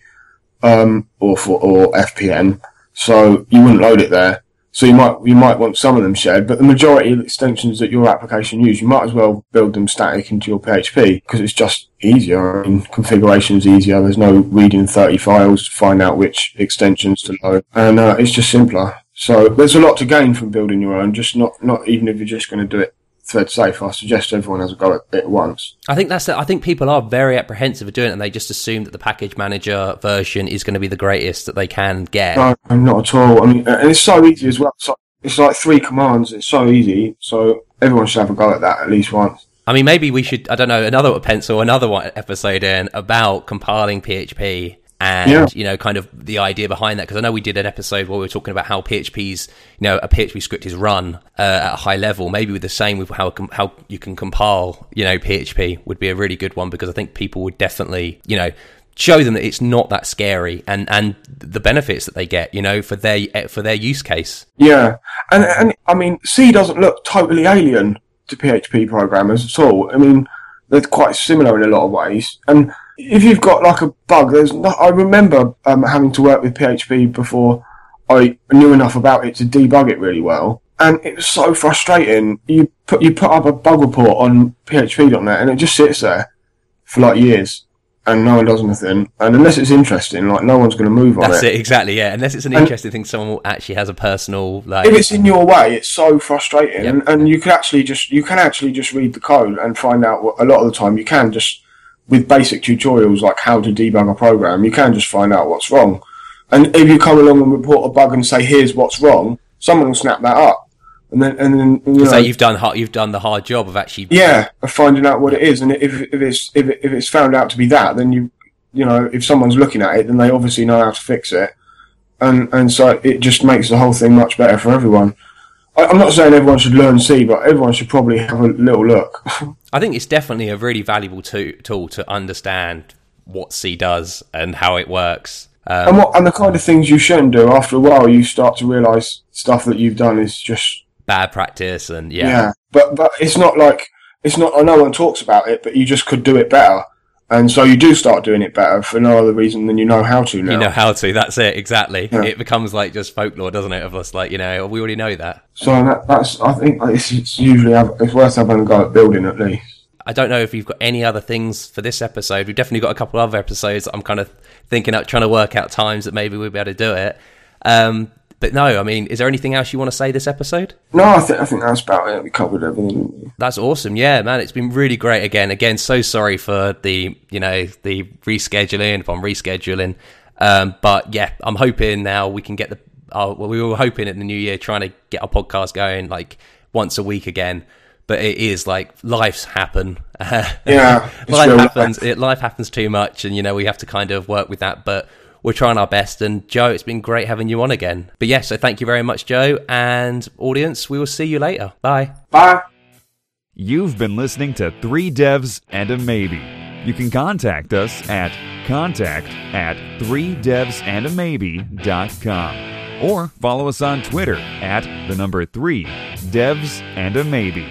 um, or for or FPM, so you wouldn't load it there. So you might you might want some of them shared, but the majority of extensions that your application use, you might as well build them static into your PHP because it's just easier. I mean, configuration is easier. There's no reading 30 files to find out which extensions to load, and uh, it's just simpler. So there's a lot to gain from building your own. Just not not even if you're just going to do it thread safe. I suggest everyone has a go at it once. I think that's the, I think people are very apprehensive of doing it, and they just assume that the package manager version is going to be the greatest that they can get. No, not at all. I mean, and it's so easy as well. It's like, it's like three commands. It's so easy. So everyone should have a go at that at least once. I mean, maybe we should I don't know another pencil another one episode in about compiling PHP. And Yeah. you know, kind of the idea behind that, because I know we did an episode where we were talking about how PHP's, you know, a PHP script is run uh, at a high level. Maybe with the same with how how you can compile, you know, PHP would be a really good one because I think people would definitely, you know, show them that it's not that scary and and the benefits that they get, you know, for their for their use case. Yeah, and and I mean, C doesn't look totally alien to PHP programmers at all. I mean, they're quite similar in a lot of ways. And if you've got like a bug, there's. I remember um, having to work with PHP before I knew enough about it to debug it really well. And it was so frustrating. You put you put up a bug report on PHP.net, and it just sits there for like years, and no one does anything. And unless it's interesting, like no one's going to move on That's it. it, exactly. Yeah, unless it's an And- interesting thing, someone actually has a personal like. if it's in your way, it's so frustrating, Yep. and, and you can actually just you can actually just read the code and find out what a lot of the time you can just with basic tutorials like how to debug a program, you can just find out what's wrong. And if you come along and report a bug and say here's what's wrong, someone will snap that up, and then and then you know, so you've done hard, you've done the hard job of actually yeah, of finding out what it is, and if if it's if, it, if it's found out to be that, then you you know if someone's looking at it, then they obviously know how to fix it, and and so it just makes the whole thing much better for everyone. I'm not saying everyone should learn C, but everyone should probably have a little look. I think it's definitely a really valuable to- tool to understand what C does and how it works. Um, and what and the kind of things you shouldn't do. After a while, you start to realise stuff that you've done is just bad practice and yeah. yeah. But but it's not like it's not. I know one talks about it, but you just could do it better. And so you do start doing it better for no other reason than you know how to now. You know how to. That's it. Exactly. Yeah. It becomes like just folklore, doesn't it? Of us, like you know, we already know that. So that, that's, I think it's, it's usually, it's worth having a go at building at least. I don't know if you've got any other things for this episode. We've definitely got a couple of other episodes. that I'm kind of thinking out, trying to work out times that maybe we'll be able to do it. Um, but no, I mean, is there anything else you want to say this episode? No, I think, I think that's about it. We covered everything. That's awesome. Yeah, man, it's been really great again. Again, so sorry for the, you know, the rescheduling, if I'm rescheduling. Um, but yeah, I'm hoping now we can get the, uh, well, we were hoping in the new year trying to get our podcast going like once a week again. But it is like life's happen. Yeah, life happens. life. It, life happens too much, and you know we have to kind of work with that. But we're trying our best. And Joe, it's been great having you on again. But yeah, so thank you very much, Joe, and audience. We will see you later. Bye. Bye. You've been listening to Three Devs and a Maybe. You can contact us at contact at 3devsandamaybe.com or follow us on Twitter at the number 3 devs and a maybe.